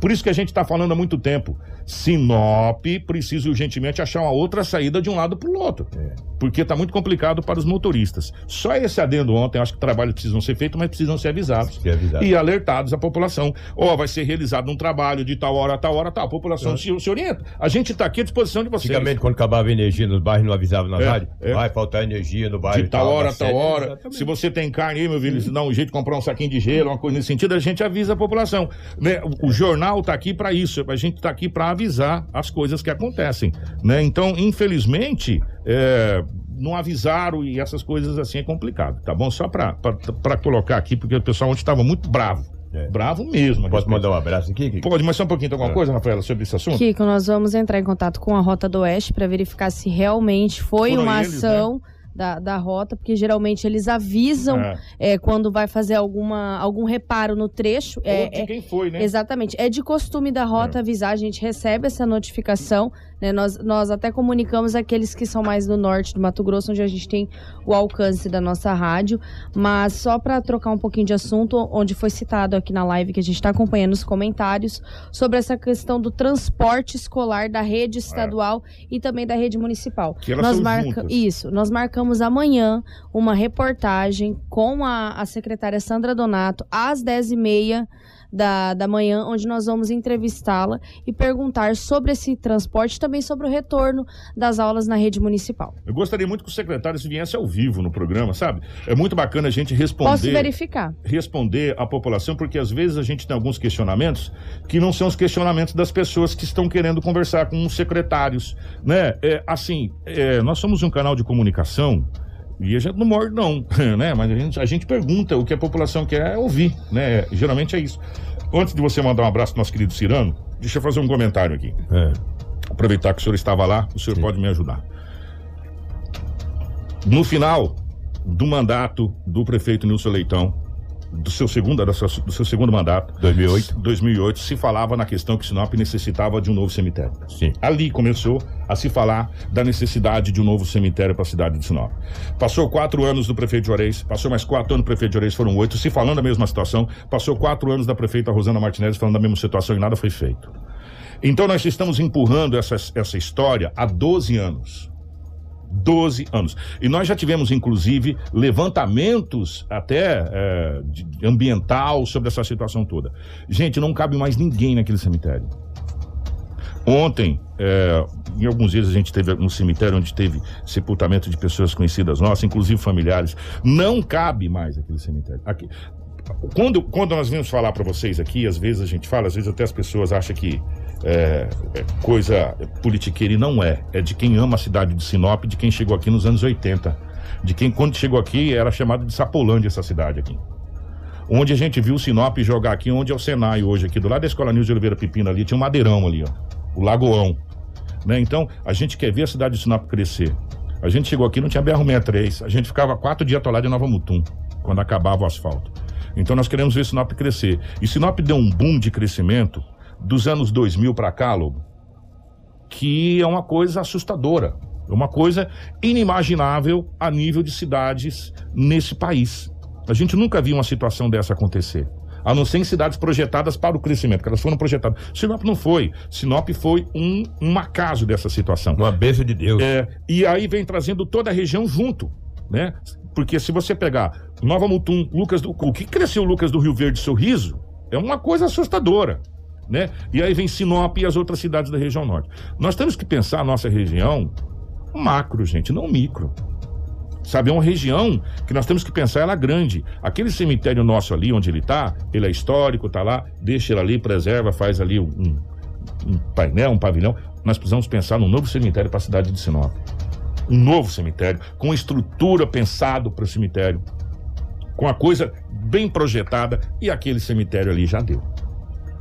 Por isso que a gente está falando há muito tempo. Sinop precisa urgentemente achar uma outra saída de um lado para o outro. É. Porque está muito complicado para os motoristas. Só esse adendo ontem, acho que trabalhos precisam ser feitos, mas precisam ser avisados. avisado. E alertados à população. Ó, vai ser realizado um trabalho de tal hora a tal hora, tal. A população É. se, se orienta. A gente está aqui à disposição de vocês. Antigamente, quando acabava a energia nos bairros, não avisava na É, rádio. é. Vai faltar energia no bairro. De tal tal, hora na a tal hora. Exatamente. Se você tem carne aí, meu filho, se dá um jeito de comprar um saquinho de gelo, uma coisa nesse sentido, a gente avisa a população. Né? O, o jornal tá aqui para isso, a gente tá aqui para avisar as coisas que acontecem. Né? Então, infelizmente, é, não avisaram e essas coisas assim é complicado, tá bom? Só para colocar aqui, porque o pessoal ontem estava muito bravo. Bravo mesmo. Posso respeito. mandar um abraço aqui? Kiko? Pode, mas só um pouquinho, tem alguma É. coisa, Rafaela, sobre esse assunto? Kiko, nós vamos entrar em contato com a Rota do Oeste para verificar se realmente foi Foram uma eles, né? ação da, da rota, porque geralmente eles avisam É. é, quando vai fazer alguma, algum reparo no trecho. É, Ou de é- quem foi, né? Exatamente. É de costume da rota avisar, a gente recebe essa notificação, né? Nós, nós até comunicamos aqueles que são mais no norte do Mato Grosso, onde a gente tem o alcance da nossa rádio. Mas só para trocar um pouquinho de assunto, onde foi citado aqui na live que a gente está acompanhando os comentários sobre essa questão do transporte escolar da rede estadual e também da rede municipal. Que elas nós são marca... juntas. Isso, nós marcamos amanhã uma reportagem com a, a secretária Sandra Donato às 10h30 da, da manhã, onde nós vamos entrevistá-la e perguntar sobre esse transporte e também sobre o retorno das aulas na rede municipal. Eu gostaria muito que o secretário se viesse ao vivo no programa, sabe? É muito bacana a gente responder. Posso verificar? responder à população, porque às vezes a gente tem alguns questionamentos que não são os questionamentos das pessoas que estão querendo conversar com os secretários, né? É, assim, é, nós somos um canal de comunicação e a gente não morde não, né? Mas a gente, a gente pergunta o que a população quer ouvir, né? Geralmente é isso. Antes de você mandar um abraço pro nosso querido Cirano, deixa eu fazer um comentário aqui. Aproveitar que o senhor estava lá, o senhor pode me ajudar. No final do mandato do prefeito Nilson Leitão, do seu segundo, da sua- do seu segundo mandato, 2008. 2008, se falava na questão que Sinop necessitava de um novo cemitério. Sim. Ali começou a se falar da necessidade de um novo cemitério para a cidade de Sinop. Passou quatro anos do prefeito Juarez, passou mais quatro anos do prefeito Juarez, foram oito, se falando da mesma situação. Passou quatro anos da prefeita Rosana Martinez falando da mesma situação e nada foi feito. Então nós estamos empurrando essa, essa história há 12 anos. 12 anos. E nós já tivemos, inclusive, levantamentos até é, ambiental sobre essa situação toda. Gente, não cabe mais ninguém naquele cemitério. Ontem, é, em alguns dias, a gente teve um cemitério onde teve sepultamento de pessoas conhecidas nossas, inclusive familiares. Não cabe mais aquele cemitério. Aqui, quando, quando nós vimos falar para vocês aqui, às vezes a gente fala, às vezes até as pessoas acham que é, é coisa politiqueira e não é. É de quem ama a cidade de Sinop, de quem chegou aqui nos anos 80. De quem, quando chegou aqui, era chamado de Sapolândia essa cidade aqui. Onde a gente viu Sinop jogar aqui, onde é o Senai hoje, aqui do lado da Escola Nilson de Oliveira Pepino ali, tinha um madeirão ali, ó. O Lagoão. Né? Então, a gente quer ver a cidade de Sinop crescer. A gente chegou aqui, não tinha BR-63. A gente ficava quatro dias atolado em Nova Mutum, quando acabava o asfalto. Então, nós queremos ver Sinop crescer. E Sinop deu um boom de crescimento dos anos 2000 para cá, Lobo, que é uma coisa assustadora. É uma coisa inimaginável a nível de cidades nesse país. A gente nunca viu uma situação dessa acontecer. A não ser em cidades projetadas para o crescimento, que elas foram projetadas. Sinop não foi. Sinop foi um, um acaso dessa situação. Uma bênção de Deus. É, e aí vem trazendo toda a região junto. Né? Porque se você pegar Nova Mutum, Lucas do. O que cresceu Lucas do Rio Verde Sorriso é uma coisa assustadora. Né? E aí vem Sinop e as outras cidades da região norte. Nós temos que pensar a nossa região macro, gente, não micro. Sabe, é uma região que nós temos que pensar ela grande. Aquele cemitério nosso ali, onde ele está, ele é histórico, tá lá, deixa ele ali, preserva, faz ali um, um painel, um pavilhão. Nós precisamos pensar num novo cemitério para a cidade de Sinop. Um novo cemitério, com estrutura pensado para o cemitério, com a coisa bem projetada, e aquele cemitério ali já deu.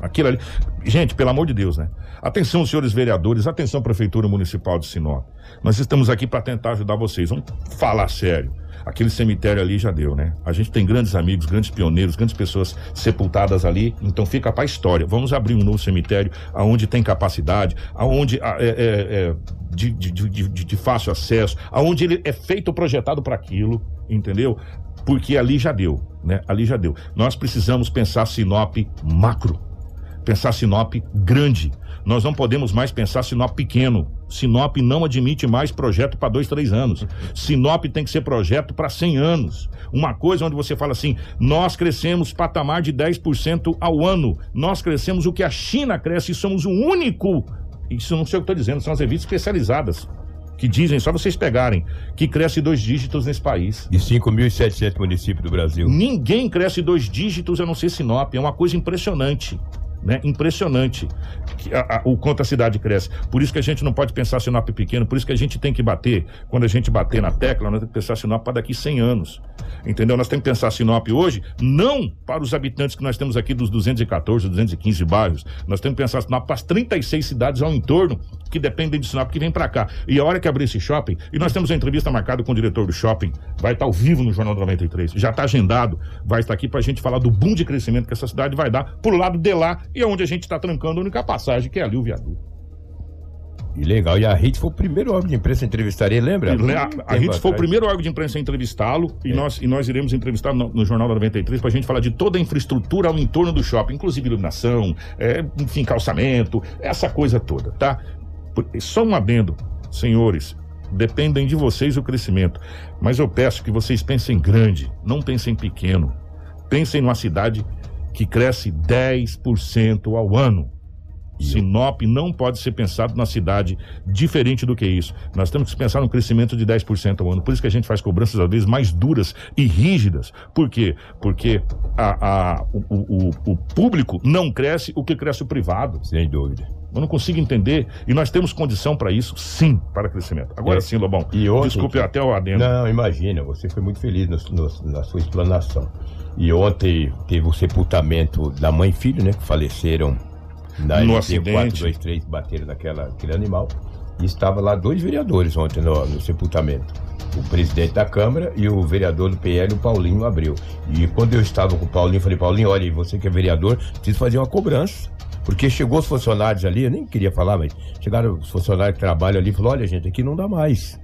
Aquilo ali. Gente, pelo amor de Deus, né? Atenção, senhores vereadores, atenção, Prefeitura Municipal de Sinop. Nós estamos aqui para tentar ajudar vocês. Vamos falar sério. Aquele cemitério ali já deu, né? A gente tem grandes amigos, grandes pioneiros, grandes pessoas sepultadas ali, então fica para a história. Vamos abrir um novo cemitério aonde tem capacidade, aonde é, é, é de, de, de, de, fácil acesso, aonde ele é feito projetado para aquilo, entendeu? Porque ali já deu, né? Ali já deu. Nós precisamos pensar Sinop macro, pensar Sinop grande. Nós não podemos mais pensar Sinop pequeno. Sinop não admite mais projeto para dois, três anos. Sinop tem que ser projeto para 100 anos. Uma coisa onde você fala assim: nós crescemos patamar de 10% ao ano. Nós crescemos o que a China cresce e somos o único. Isso não sei o que estou dizendo, são as revistas especializadas que dizem, só vocês pegarem, que cresce dois dígitos nesse país. De 5.700 municípios do Brasil. Ninguém cresce dois dígitos a não ser Sinop. É uma coisa impressionante né? Impressionante a, a, o quanto a cidade cresce. Por isso que a gente não pode pensar Sinop pequeno, por isso que a gente tem que bater, quando a gente bater na tecla, nós temos que pensar Sinop para daqui 100 anos. Entendeu? Nós temos que pensar Sinop hoje, não para os habitantes que nós temos aqui dos 214, 215 bairros. Nós temos que pensar Sinop para as 36 cidades ao entorno que dependem de Sinop que vem para cá. E a hora que abrir esse shopping, e nós temos a entrevista marcada com o diretor do shopping, vai estar ao vivo no Jornal 93, já está agendado, vai estar aqui para a gente falar do boom de crescimento que essa cidade vai dar por lado de lá e é onde a gente está trancando a única passagem, que é ali o viaduto. E legal, e a RIT foi o primeiro órgão de imprensa a entrevistar ele, lembra? A, a RIT foi o primeiro órgão de imprensa a entrevistá-lo é. e, nós, e nós iremos entrevistar no, no Jornal da 93 para a gente falar de toda a infraestrutura ao entorno do shopping, inclusive iluminação, é, enfim, calçamento, essa coisa toda, tá? Só um adendo, senhores, dependem de vocês o crescimento, mas eu peço que vocês pensem grande, não pensem pequeno. Pensem numa cidade que cresce 10% ao ano. Sinop não pode ser pensado na cidade diferente do que isso. Nós temos que pensar no crescimento de 10% ao ano. Por isso que a gente faz cobranças às vezes mais duras e rígidas. Por quê? Porque a, a, o, o, o público não cresce o que cresce o privado. Sem dúvida. Eu não consigo entender. E nós temos condição para isso, sim, para crescimento. Agora é. sim, Lobão. E ontem, desculpe até o adendo. Não, imagina, você foi muito feliz no, no, na sua explanação. E ontem teve o sepultamento da mãe e filho, né? Que faleceram na no acidente. 423, bateram naquela, aquele animal. E estava lá dois vereadores ontem no, no, sepultamento. O presidente da Câmara e o vereador do PL, o Paulinho Abreu. E quando eu estava com o Paulinho, falei, Paulinho, olha, você que é vereador, precisa fazer uma cobrança. Porque chegou os funcionários ali, eu nem queria falar, mas chegaram os funcionários que trabalham ali e falaram, olha, gente, aqui não dá mais.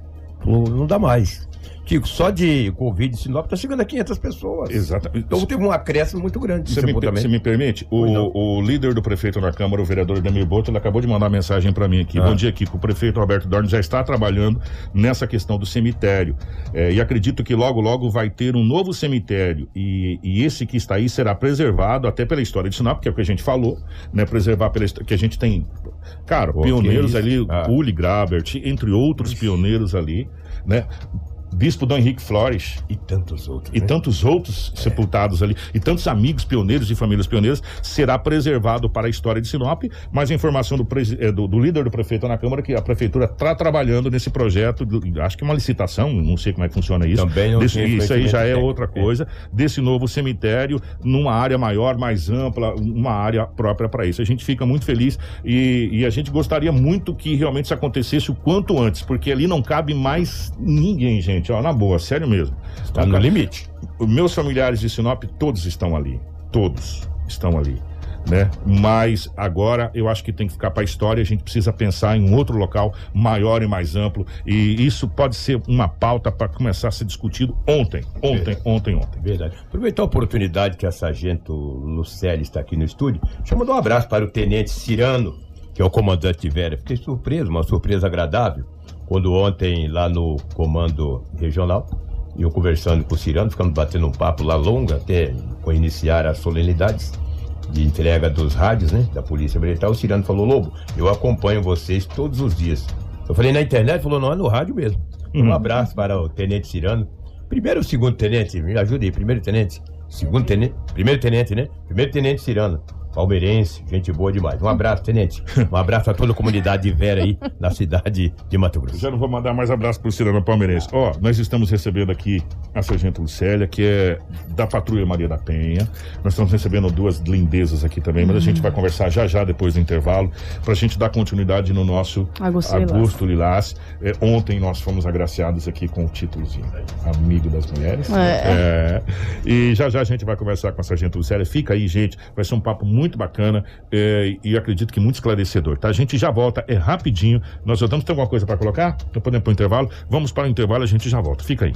Não dá mais. Kiko, só de Covid em Sinop está chegando a 500 pessoas. Exatamente. Então teve um acréscimo muito grande. Você me, você me permite? O, o, líder do prefeito na Câmara, o vereador Demir Boto, ele acabou de mandar mensagem para mim aqui. Ah. Bom dia, Kiko. O prefeito Roberto Dorn já está trabalhando nessa questão do cemitério. É, e acredito que logo, logo vai ter um novo cemitério. E, e, esse que está aí será preservado, até pela história de Sinop, que é o que a gente falou, né? Preservar pela que a gente tem. Cara, pioneiros ali, ah. Uli Grabert, entre outros Ixi. pioneiros ali, né? Bispo Dom Henrique Flores. E tantos outros. E né? tantos outros é. sepultados ali. E tantos amigos pioneiros e famílias pioneiras será preservado para a história de Sinop. Mas a informação do, eh, do, do líder do prefeito na Câmara que a prefeitura está trabalhando nesse projeto. acho que é uma licitação, não sei como é que funciona isso. Também não desse, Isso aí já é outra coisa. É. Desse novo cemitério, numa área maior, mais ampla, uma área própria para isso. A gente fica muito feliz e, e a gente gostaria muito que realmente isso acontecesse o quanto antes, porque ali não cabe mais ninguém, gente ó, na boa, sério mesmo. Está no limite. Meus familiares de Sinop, todos estão ali. Todos estão ali. Né? Mas agora eu acho que tem que ficar para a história. A gente precisa pensar em um outro local maior e mais amplo. E isso pode ser uma pauta para começar a ser discutido ontem, ontem, Verdade. ontem, ontem. Verdade. Aproveitar a oportunidade que a sargento Lucélia está aqui no estúdio. Deixa eu mandar um abraço para o tenente Cirano, que é o comandante de Vera. Fiquei surpreso, uma surpresa agradável quando ontem lá no comando regional eu conversando com o Cirano, ficamos batendo um papo lá longo até iniciar as solenidades de entrega dos rádios, né? Da Polícia Militar. O Cirano falou, Lobo, eu acompanho vocês todos os dias. Eu falei na internet, falou, não, é no rádio mesmo. Um abraço para o Tenente Cirano. Primeiro ou segundo tenente? Me ajude aí, primeiro tenente. Segundo tenente, primeiro tenente, né? Primeiro tenente Cirano. Palmeirense, gente boa demais. Um abraço, tenente. Um abraço a toda a comunidade de Vera aí, na cidade de Mato Grosso. Já não vou mandar mais abraço pro Cirano Palmeirense. Ó, nós estamos recebendo aqui a Sargento Lucélia, que é da Patrulha Maria da Penha. Nós estamos recebendo duas lindezas aqui também, mas a gente vai conversar já já depois do intervalo, pra gente dar continuidade no nosso Augusto Augusto Lilás. É, ontem nós fomos agraciados aqui com o títulozinho, Amigo das Mulheres. É. É. E já já a gente vai conversar com a Sargento Lucélia. Fica aí, gente. Vai ser um papo muito bacana é, e acredito que muito esclarecedor, tá? A gente já volta, é rapidinho. Nós voltamos. Tem alguma coisa para colocar? Então podemos para o intervalo? Vamos para o intervalo, a gente já volta. Fica aí.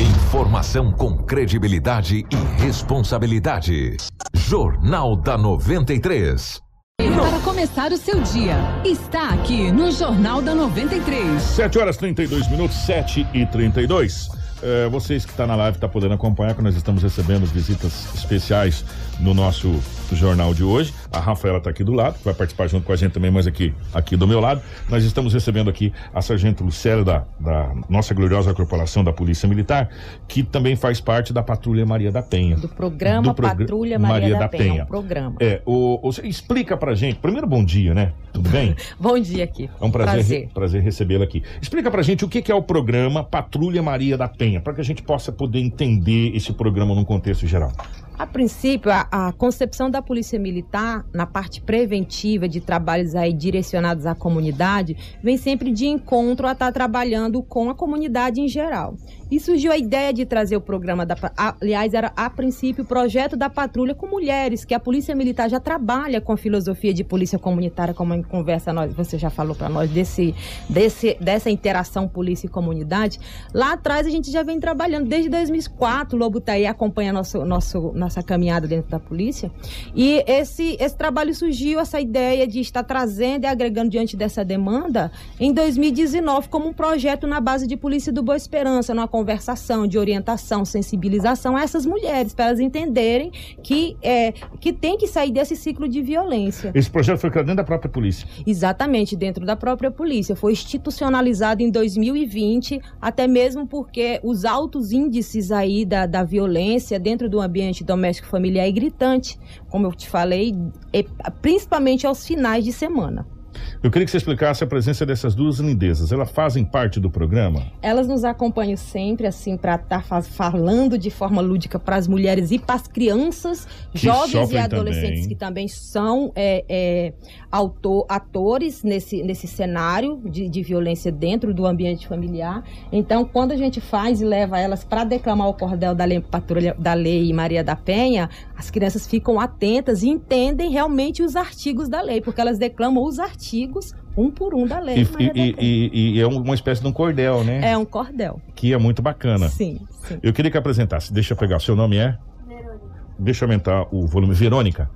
Informação com credibilidade e responsabilidade. Jornal da 93. Para começar o seu dia, está aqui no Jornal da 93. 7 horas 32 minutos, 7 e 32. É, vocês que estão na live estão podendo acompanhar que nós estamos recebendo visitas especiais no nosso jornal de hoje. A Rafaela está aqui do lado, que vai participar junto com a gente também, mas aqui, aqui do meu lado. Nós estamos recebendo aqui a Sargento Lucélia da, da nossa gloriosa corporação da Polícia Militar, que também faz parte da Patrulha Maria da Penha. Do programa Do progr- Patrulha Maria, da, Penha. um programa. É, o, o- explica pra gente. Primeiro, bom dia, né? Tudo bem? Bom dia aqui. É um prazer, prazer recebê-la aqui. Explica pra gente o que que é o programa Patrulha Maria da Penha, para que a gente possa poder entender esse programa num contexto geral. A princípio, a, a concepção da Polícia Militar, na parte preventiva de trabalhos aí direcionados à comunidade, vem sempre de encontro a estar trabalhando com a comunidade em geral. E surgiu a ideia de trazer o programa da. a- Aliás, era a princípio o projeto da patrulha com mulheres, que a Polícia Militar já trabalha com filosofia de polícia comunitária, como em conversa nós, você já falou para nós desse, desse, dessa interação polícia e comunidade. Lá atrás a gente já vem trabalhando desde 2004. O Lobo tá aí acompanha nosso, nosso, nossa caminhada dentro da polícia. E esse, esse trabalho surgiu, essa ideia de estar trazendo e agregando diante dessa demanda em 2019 como um projeto na base de Polícia do Boa Esperança, numa conversação de orientação, sensibilização a essas mulheres, para elas entenderem que, é, que tem que sair desse ciclo de violência. Esse projeto foi criado dentro da própria polícia. Exatamente, dentro da própria polícia. Foi institucionalizado em 2020, até mesmo porque os altos índices aí da, da violência dentro do ambiente doméstico familiar é gritante, como eu te falei, e- principalmente aos finais de semana. Eu queria que você explicasse a presença dessas duas lindezas. Elas fazem parte do programa? Elas nos acompanham sempre, assim, para estar falando de forma lúdica para as mulheres e para as crianças, Que jovens e adolescentes também. que também são é, é, autor, atores nesse, nesse cenário de, de violência dentro do ambiente familiar. Então, quando a gente faz e leva elas para declamar o cordel da lei, Patrulha da Lei Maria da Penha, as crianças ficam atentas e entendem realmente os artigos da lei, porque elas declamam os artigos um por um da lei. E, e- e- e é uma espécie de um cordel, né? É um cordel. Que é muito bacana. Sim, sim. Eu queria que apresentasse. Deixa eu pegar. Seu nome é? Deixa eu aumentar o volume. Verônica.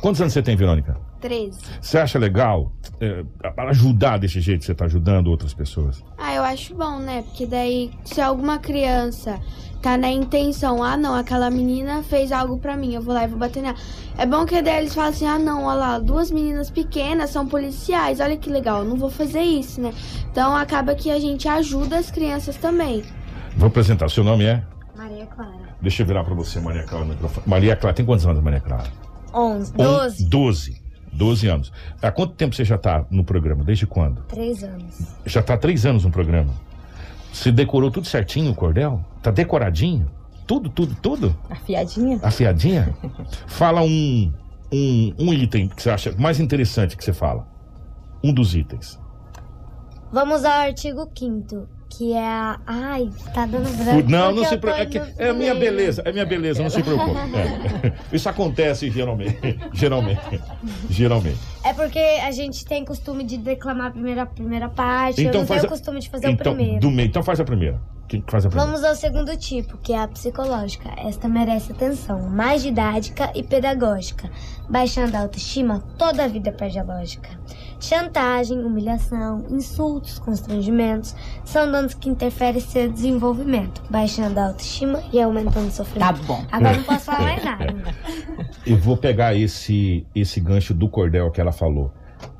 Quantos anos você tem, Verônica? 13. Você acha legal é, ajudar desse jeito que você está ajudando outras pessoas? Ah, acho bom, né? Porque daí, se alguma criança tá na intenção, ah não, aquela menina fez algo pra mim, eu vou lá e vou bater nela. É bom que daí eles falam assim, ah não, olha lá, duas meninas pequenas são policiais, olha que legal, eu não vou fazer isso, né? Então acaba que a gente ajuda as crianças também. Vou apresentar. Seu nome é? Maria Clara. Deixa eu virar para você, Maria Clara. o microfone. Maria Clara, tem quantos anos, Maria Clara? 11, On- 12. 12 anos. Há quanto tempo você já está no programa? Desde quando? 3 anos. Já está três anos no programa. Você decorou tudo certinho o cordel? Tá decoradinho? Tudo, tudo, tudo? Afiadinha? Afiadinha? fala um, um, um item que você acha mais interessante que você fala. Um dos itens. Vamos ao artigo 5 que é a. Ai, tá dando branco. Não, não se preocupe. É, é a minha beleza, é a minha beleza, não se preocupe. É. Isso acontece geralmente. Geralmente. Geralmente. É porque a gente tem costume de declamar a primeira, a primeira parte. eu não faz tenho a- costume de fazer então, o primeiro. Do meio. Então faz a primeira. O que, que faz a pergunta? Vamos ao segundo tipo, que é a psicológica. Esta merece atenção, mais didática e pedagógica. Baixando a autoestima, toda a vida perde a lógica. Chantagem, humilhação, insultos, constrangimentos são danos que interferem em seu desenvolvimento, baixando a autoestima e aumentando o sofrimento. Tá bom. Agora não posso falar mais nada. Eu vou pegar esse, esse gancho do cordel que ela falou.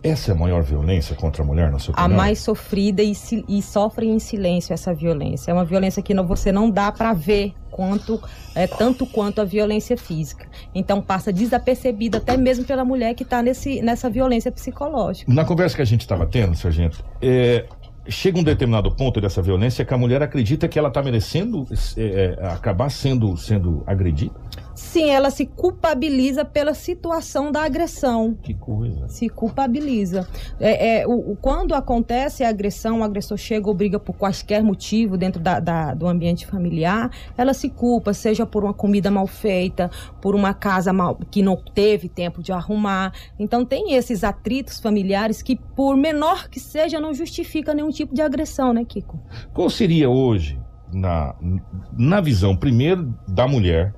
Essa é a maior violência contra a mulher, na sua a opinião? mais sofrida e, e sofre em silêncio essa violência. É uma violência que não- você não dá para ver quanto é tanto quanto a violência física. Então passa desapercebida até mesmo pela mulher que está nessa violência psicológica. Na conversa que a gente estava tendo, sargento, é, chega um determinado ponto dessa violência que a mulher acredita que ela está merecendo é, é, acabar sendo, sendo agredida? Sim, ela se culpabiliza pela situação da agressão. Que coisa. Se culpabiliza. É, é, o, quando acontece a agressão, o agressor chega ou briga por quaisquer motivo dentro da- da- do ambiente familiar, ela se culpa, seja por uma comida mal feita, por uma casa mal, que não teve tempo de arrumar. Então tem esses atritos familiares que, por menor que seja, não justifica nenhum tipo de agressão, né, Kiko? Qual seria hoje, na, na visão, primeiro, da mulher,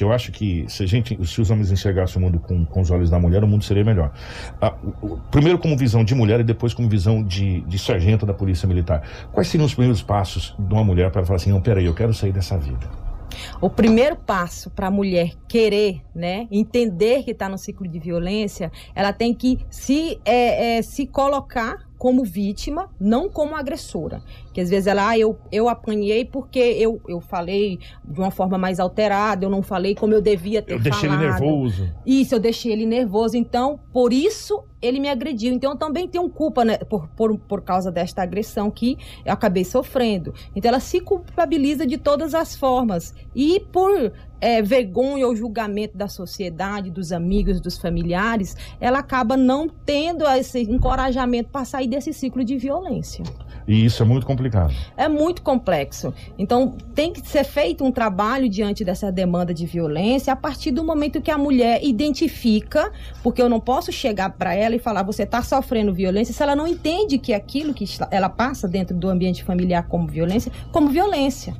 que eu acho que se, a gente, se os homens enxergassem o mundo com, com os olhos da mulher, o mundo seria melhor. Ah, o- primeiro como visão de mulher e depois como visão de, de sargento da Polícia Militar. Quais seriam os primeiros passos de uma mulher para falar assim, não, peraí, eu quero sair dessa vida? O primeiro passo para a mulher querer, né, entender que está no ciclo de violência, ela tem que se, é, é, se colocar como vítima, não como agressora. Que às vezes ela, ah, eu, eu apanhei porque eu, eu falei de uma forma mais alterada, eu não falei como eu devia ter Eu deixei ele falado. nervoso. Isso, eu deixei ele nervoso. Então, por isso, ele me agrediu. Então, eu também tenho culpa né, por, por, por causa desta agressão que eu acabei sofrendo. Então, ela se culpabiliza de todas as formas. E por é, vergonha ou julgamento da sociedade, dos amigos, dos familiares, ela acaba não tendo esse encorajamento para sair desse ciclo de violência. E isso é muito complicado. É muito complexo. Então, tem que ser feito um trabalho diante dessa demanda de violência a partir do momento que a mulher identifica, porque eu não posso chegar para ela e falar você está sofrendo violência se ela não entende que aquilo que ela passa dentro do ambiente familiar como violência, como violência.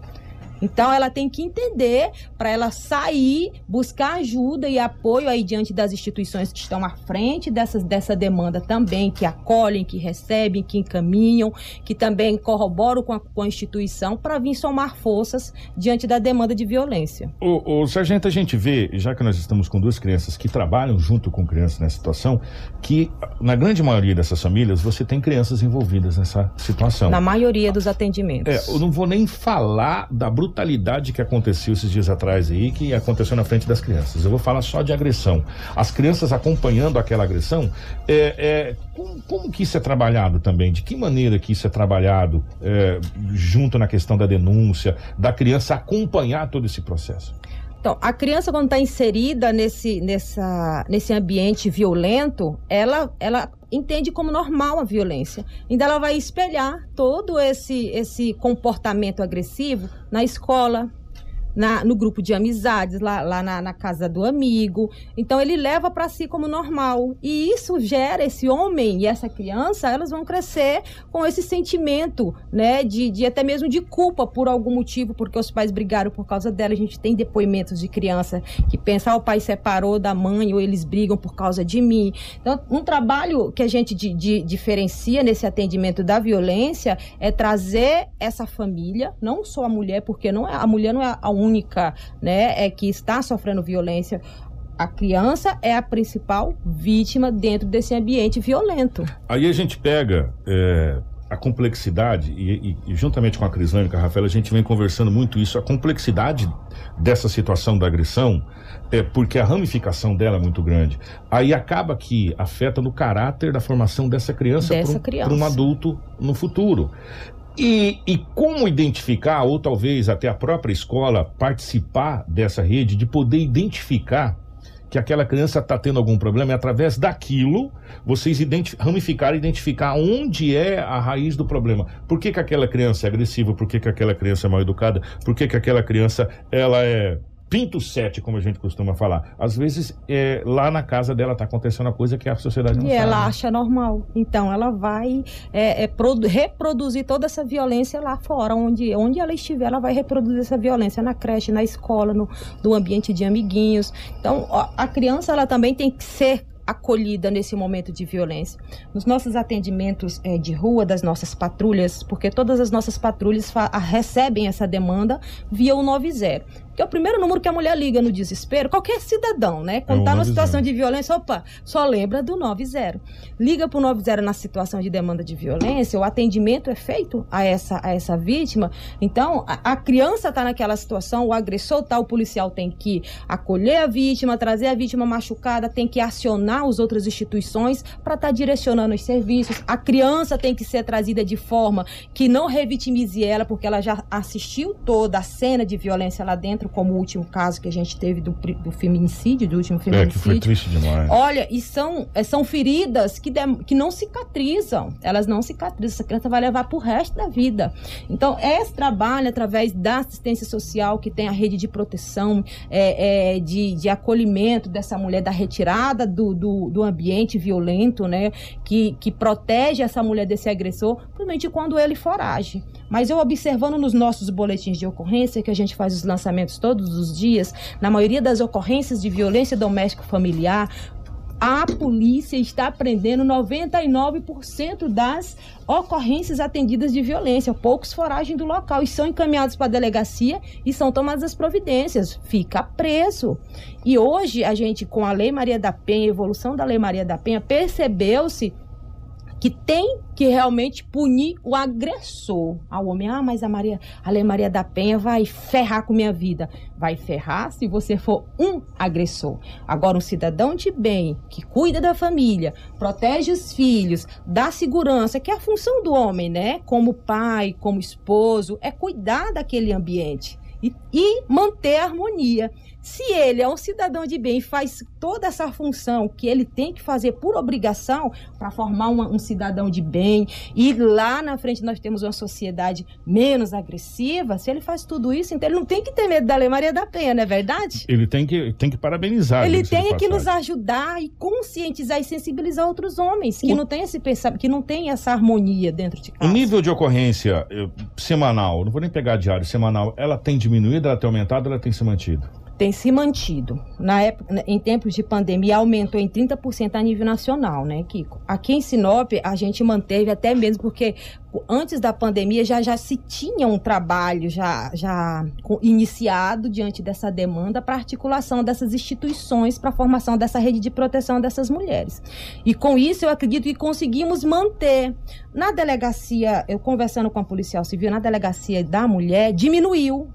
Então ela tem que entender para ela sair, buscar ajuda e apoio aí diante das instituições que estão à frente dessas, dessa demanda também, que acolhem, que recebem, que encaminham, que também corroboram com a, com a instituição para vir somar forças diante da demanda de violência. O, o sargento, a gente vê, já que nós estamos com duas crianças que trabalham junto com crianças nessa situação, que na grande maioria dessas famílias você tem crianças envolvidas nessa situação. Na maioria dos atendimentos. É, eu não vou nem falar da brutalidade que aconteceu esses dias atrás aí, que aconteceu na frente das crianças. Eu vou falar só de agressão. As crianças acompanhando aquela agressão, é, é, como, como que isso é trabalhado também? De que maneira que isso é trabalhado é, junto na questão da denúncia, da criança acompanhar todo esse processo? Então, a criança, quando está inserida nesse, nessa, nesse ambiente violento, ela, ela entende como normal a violência. Então, ela vai espelhar todo esse, esse comportamento agressivo na escola, na, no grupo de amizades, lá, lá na, na casa do amigo. Então, ele leva para si como normal. E isso gera, esse homem e essa criança, elas vão crescer com esse sentimento, né, de, de até mesmo de culpa por algum motivo, porque os pais brigaram por causa dela. A gente tem depoimentos de criança que pensa, ah, o pai separou da mãe, ou eles brigam por causa de mim. Então, um trabalho que a gente di- di- diferencia nesse atendimento da violência é trazer essa família, não só a mulher, porque não é, a mulher não é a única, né, é que está sofrendo violência. A criança é a principal vítima dentro desse ambiente violento. Aí a gente pega é, a complexidade, e, e- e juntamente com a Crislane e com a Rafaela, a gente vem conversando muito isso, a complexidade dessa situação da agressão, é porque a ramificação dela é muito grande. Aí acaba que afeta no caráter da formação dessa criança para um, um adulto no futuro. E, e como identificar, ou talvez até a própria escola participar dessa rede, de poder identificar que aquela criança está tendo algum problema e através daquilo vocês identi ramificar, identificar onde é a raiz do problema. Por que, que aquela criança é agressiva? Por que, que aquela criança é mal educada? Por que, que aquela criança ela é pinto sete, como a gente costuma falar. Às vezes, é, lá na casa dela tá acontecendo uma coisa que a sociedade não E sabe. ela acha normal. Então, ela vai é, é, produ- reproduzir toda essa violência lá fora. Onde, onde ela estiver, ela vai reproduzir essa violência na creche, na escola, no, no ambiente de amiguinhos. Então, a criança, ela também tem que ser acolhida nesse momento de violência. Nos nossos atendimentos eh, de rua, das nossas patrulhas, porque todas as nossas patrulhas recebem essa demanda via o 90, que é o primeiro número que a mulher liga no desespero, qualquer cidadão, né? Quando É o está numa 90. situação de violência, opa, só lembra do 90. Liga para o 90 na situação de demanda de violência, o atendimento é feito a essa, a essa vítima. Então, a, a criança está naquela situação, o agressor tá, o policial tem que acolher a vítima, trazer a vítima machucada, tem que acionar as outras instituições para estar direcionando os serviços. A criança tem que ser trazida de forma que não revitimize ela, porque ela já assistiu toda a cena de violência lá dentro, como o último caso que a gente teve do, do feminicídio, do último É, feminicídio. que foi triste demais. Olha, e são, eh, são feridas que, dem- que não cicatrizam. Elas não cicatrizam. Essa criança vai levar pro resto da vida. Então, esse trabalho, através da assistência social, que tem a rede de proteção, eh, eh, de, de acolhimento dessa mulher, da retirada do, do, do ambiente violento, né? Que, que protege essa mulher desse agressor, principalmente quando ele forage. Mas eu observando nos nossos boletins de ocorrência, que a gente faz os lançamentos todos os dias, na maioria das ocorrências de violência doméstica familiar, a polícia está prendendo 99% das ocorrências atendidas de violência. Poucos foragem do local e são encaminhados para a delegacia e são tomadas as providências. Fica preso. E hoje a gente, com a Lei Maria da Penha, evolução da Lei Maria da Penha, percebeu-se que tem que realmente punir o agressor ao homem. Ah, mas a Maria, a Lei Maria da Penha vai ferrar com minha vida. Vai ferrar se você for um agressor. Agora, um cidadão de bem, que cuida da família, protege os filhos, dá segurança, que é a função do homem, né? Como pai, como esposo, é cuidar daquele ambiente. E, e manter a harmonia. Se ele é um cidadão de bem e faz toda essa função que ele tem que fazer por obrigação para formar uma- um cidadão de bem, e lá na frente nós temos uma sociedade menos agressiva, se ele faz tudo isso, então ele não tem que ter medo da Lei Maria da Penha, não é verdade? Ele tem que, tem que parabenizar. Ele tem que nos ajudar e conscientizar e sensibilizar outros homens que não têm esse que não tem essa harmonia dentro de O casa. nível de ocorrência eh, semanal, não vou nem pegar diário, semanal, ela tem diminuído, ela tem aumentado, ela tem se mantido? Tem se mantido. Na época, em tempos de pandemia, aumentou em 30% a nível nacional, né, Kiko? Aqui em Sinop, a gente manteve até mesmo porque antes da pandemia já, já se tinha um trabalho já, já iniciado diante dessa demanda para articulação dessas instituições para a formação dessa rede de proteção dessas mulheres. E com isso, eu acredito que conseguimos manter. Na delegacia, eu conversando com a policial civil, na delegacia da mulher, diminuiu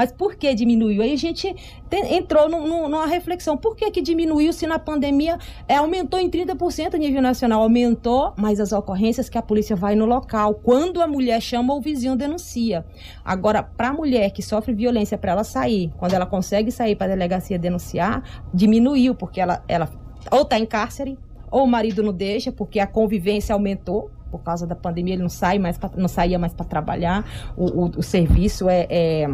mas por que diminuiu? Aí a gente te- entrou num- num- numa reflexão. Por que, que diminuiu se na pandemia é, aumentou em 30% a nível nacional? Aumentou, mas as ocorrências que a polícia vai no local. Quando a mulher chama, o vizinho denuncia. Agora, para a mulher que sofre violência, para ela sair, quando ela consegue sair para a delegacia denunciar, diminuiu, porque ela, ela ou está em cárcere, ou o marido não deixa, porque a convivência aumentou. Por causa da pandemia, ele não, sai mais pra- não saía mais para trabalhar. O, o- o serviço é- é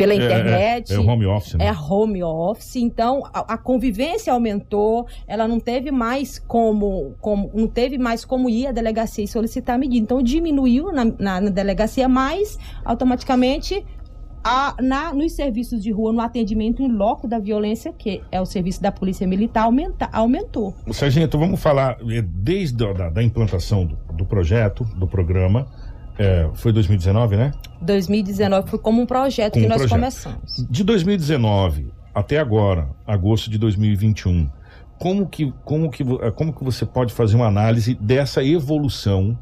pela É, é, internet. é o home office, né? É home office. Então, a, a convivência aumentou. Ela não teve mais como, como não teve mais como ir à delegacia e solicitar a medida. Então, diminuiu na, na- na delegacia, mas automaticamente a- na, nos serviços de rua, no atendimento em loco da violência, que é o serviço da Polícia Militar, aumenta, aumentou. Sargento, vamos falar eh, desde a da, da implantação do, do projeto, do programa, eh, foi 2019, né? 2019 foi como um projeto Como que nós projeto. começamos. De 2019 até agora, agosto de 2021, como que, como que, eh, como que você pode fazer uma análise dessa evolução?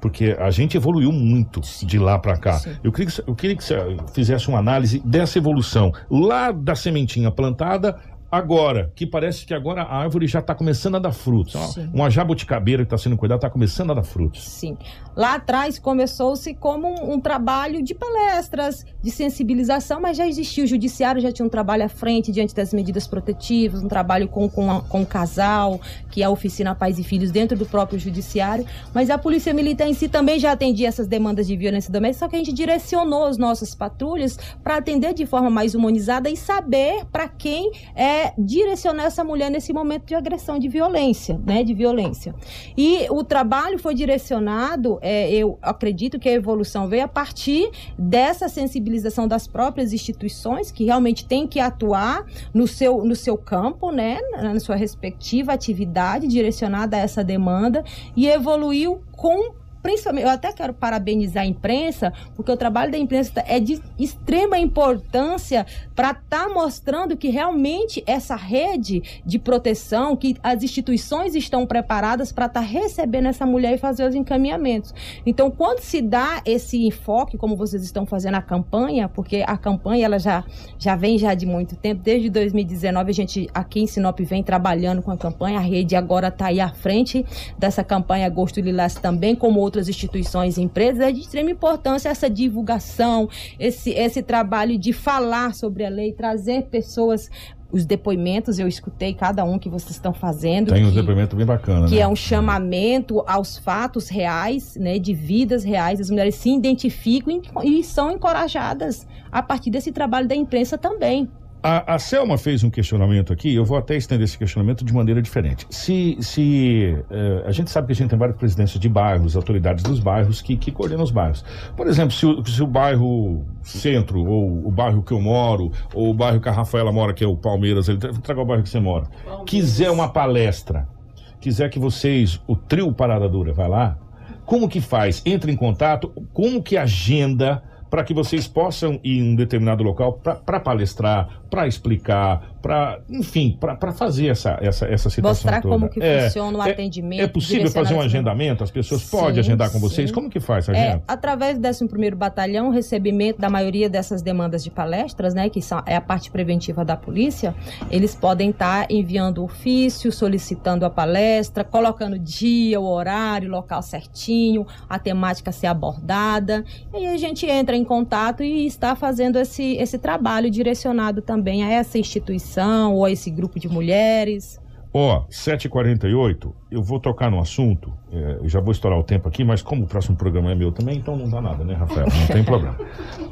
Porque a gente evoluiu muito de lá para cá. Eu queria, que, eu queria que você fizesse uma análise dessa evolução, lá da sementinha plantada agora, que parece que agora a árvore já está começando a dar frutos. Sim. Uma jabuticabeira que está sendo cuidada está começando a dar frutos. Sim. Lá atrás começou-se como um, um trabalho de palestras, de sensibilização, mas já existia o judiciário, já tinha um trabalho à frente diante das medidas protetivas, um trabalho com, com, a- com o casal, que é a oficina Pais e Filhos dentro do próprio judiciário. Mas a Polícia Militar em si também já atendia essas demandas de violência doméstica, só que a gente direcionou as nossas patrulhas para atender de forma mais humanizada e saber para quem é direcionar essa mulher nesse momento de agressão, de violência, né, de violência. E o trabalho foi direcionado, é, eu acredito que a evolução veio a partir dessa sensibilização das próprias instituições que realmente têm que atuar no seu, no seu campo, né, na sua respectiva atividade direcionada a essa demanda e evoluiu com principalmente, eu até quero parabenizar a imprensa, porque o trabalho da imprensa é de extrema importância para estar mostrando que realmente essa rede de proteção, que as instituições estão preparadas para estar recebendo essa mulher e fazer os encaminhamentos. Então, quando se dá esse enfoque, como vocês estão fazendo a campanha, porque a campanha ela já, já vem já de muito tempo, desde 2019 a gente aqui em Sinop vem trabalhando com a campanha, a rede agora está aí à frente dessa campanha Agosto Lilás também, como outras instituições e empresas, é de extrema importância essa divulgação, esse, esse trabalho de falar sobre a lei, trazer pessoas, os depoimentos, eu escutei cada um que vocês estão fazendo. Tem um depoimento bem bacana, que né? é um chamamento aos fatos reais, né, de vidas reais. As mulheres se identificam e, e são encorajadas a partir desse trabalho da imprensa também. A, a Selma fez um questionamento aqui, eu vou até estender esse questionamento de maneira diferente. Se, se eh, a gente sabe que a gente tem várias presidências de bairros, autoridades dos bairros que, que coordenam os bairros. Por exemplo, se o, se o bairro Centro, ou o bairro que eu moro, ou o bairro que a Rafaela mora, que é o Palmeiras, ele traga o bairro que você mora, quiser uma palestra, quiser que vocês, o trio Parada Dura, vai lá, como que faz? Entra em contato, como que agenda para que vocês possam ir em um determinado local para palestrar, para explicar, para, enfim, para fazer essa, essa, essa situação Mostrar toda. como que É, funciona o é- atendimento. É possível fazer um agendamento? As pessoas Sim, podem agendar com vocês? sim. Como que faz É, agenda? através do 11º Batalhão, recebimento da maioria dessas demandas de palestras, né, que são, é a parte preventiva da polícia, eles podem estar enviando ofício, solicitando a palestra, colocando o dia, o horário, o local certinho, a temática ser abordada, e aí a gente entra em contato e está fazendo esse, esse trabalho direcionado também a essa instituição ou a esse grupo de mulheres. Ó, 7h48, eu vou tocar no assunto, é, eu já vou estourar o tempo aqui, mas como o próximo programa é meu também, então não dá nada, né, Rafael? Não tem problema.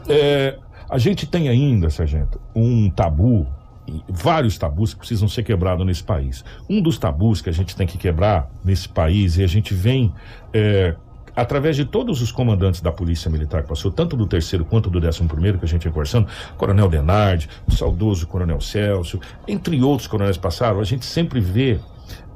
É, a gente tem ainda, Sargento, um tabu, vários tabus que precisam ser quebrados nesse país. Um dos tabus que a gente tem que quebrar nesse país, e a gente vem é, através de todos os comandantes da Polícia Militar que passou, tanto do terceiro quanto do décimo primeiro, que a gente vem conversando, Coronel Denardi, o saudoso Coronel Celso, entre outros coronéis passaram, a gente sempre vê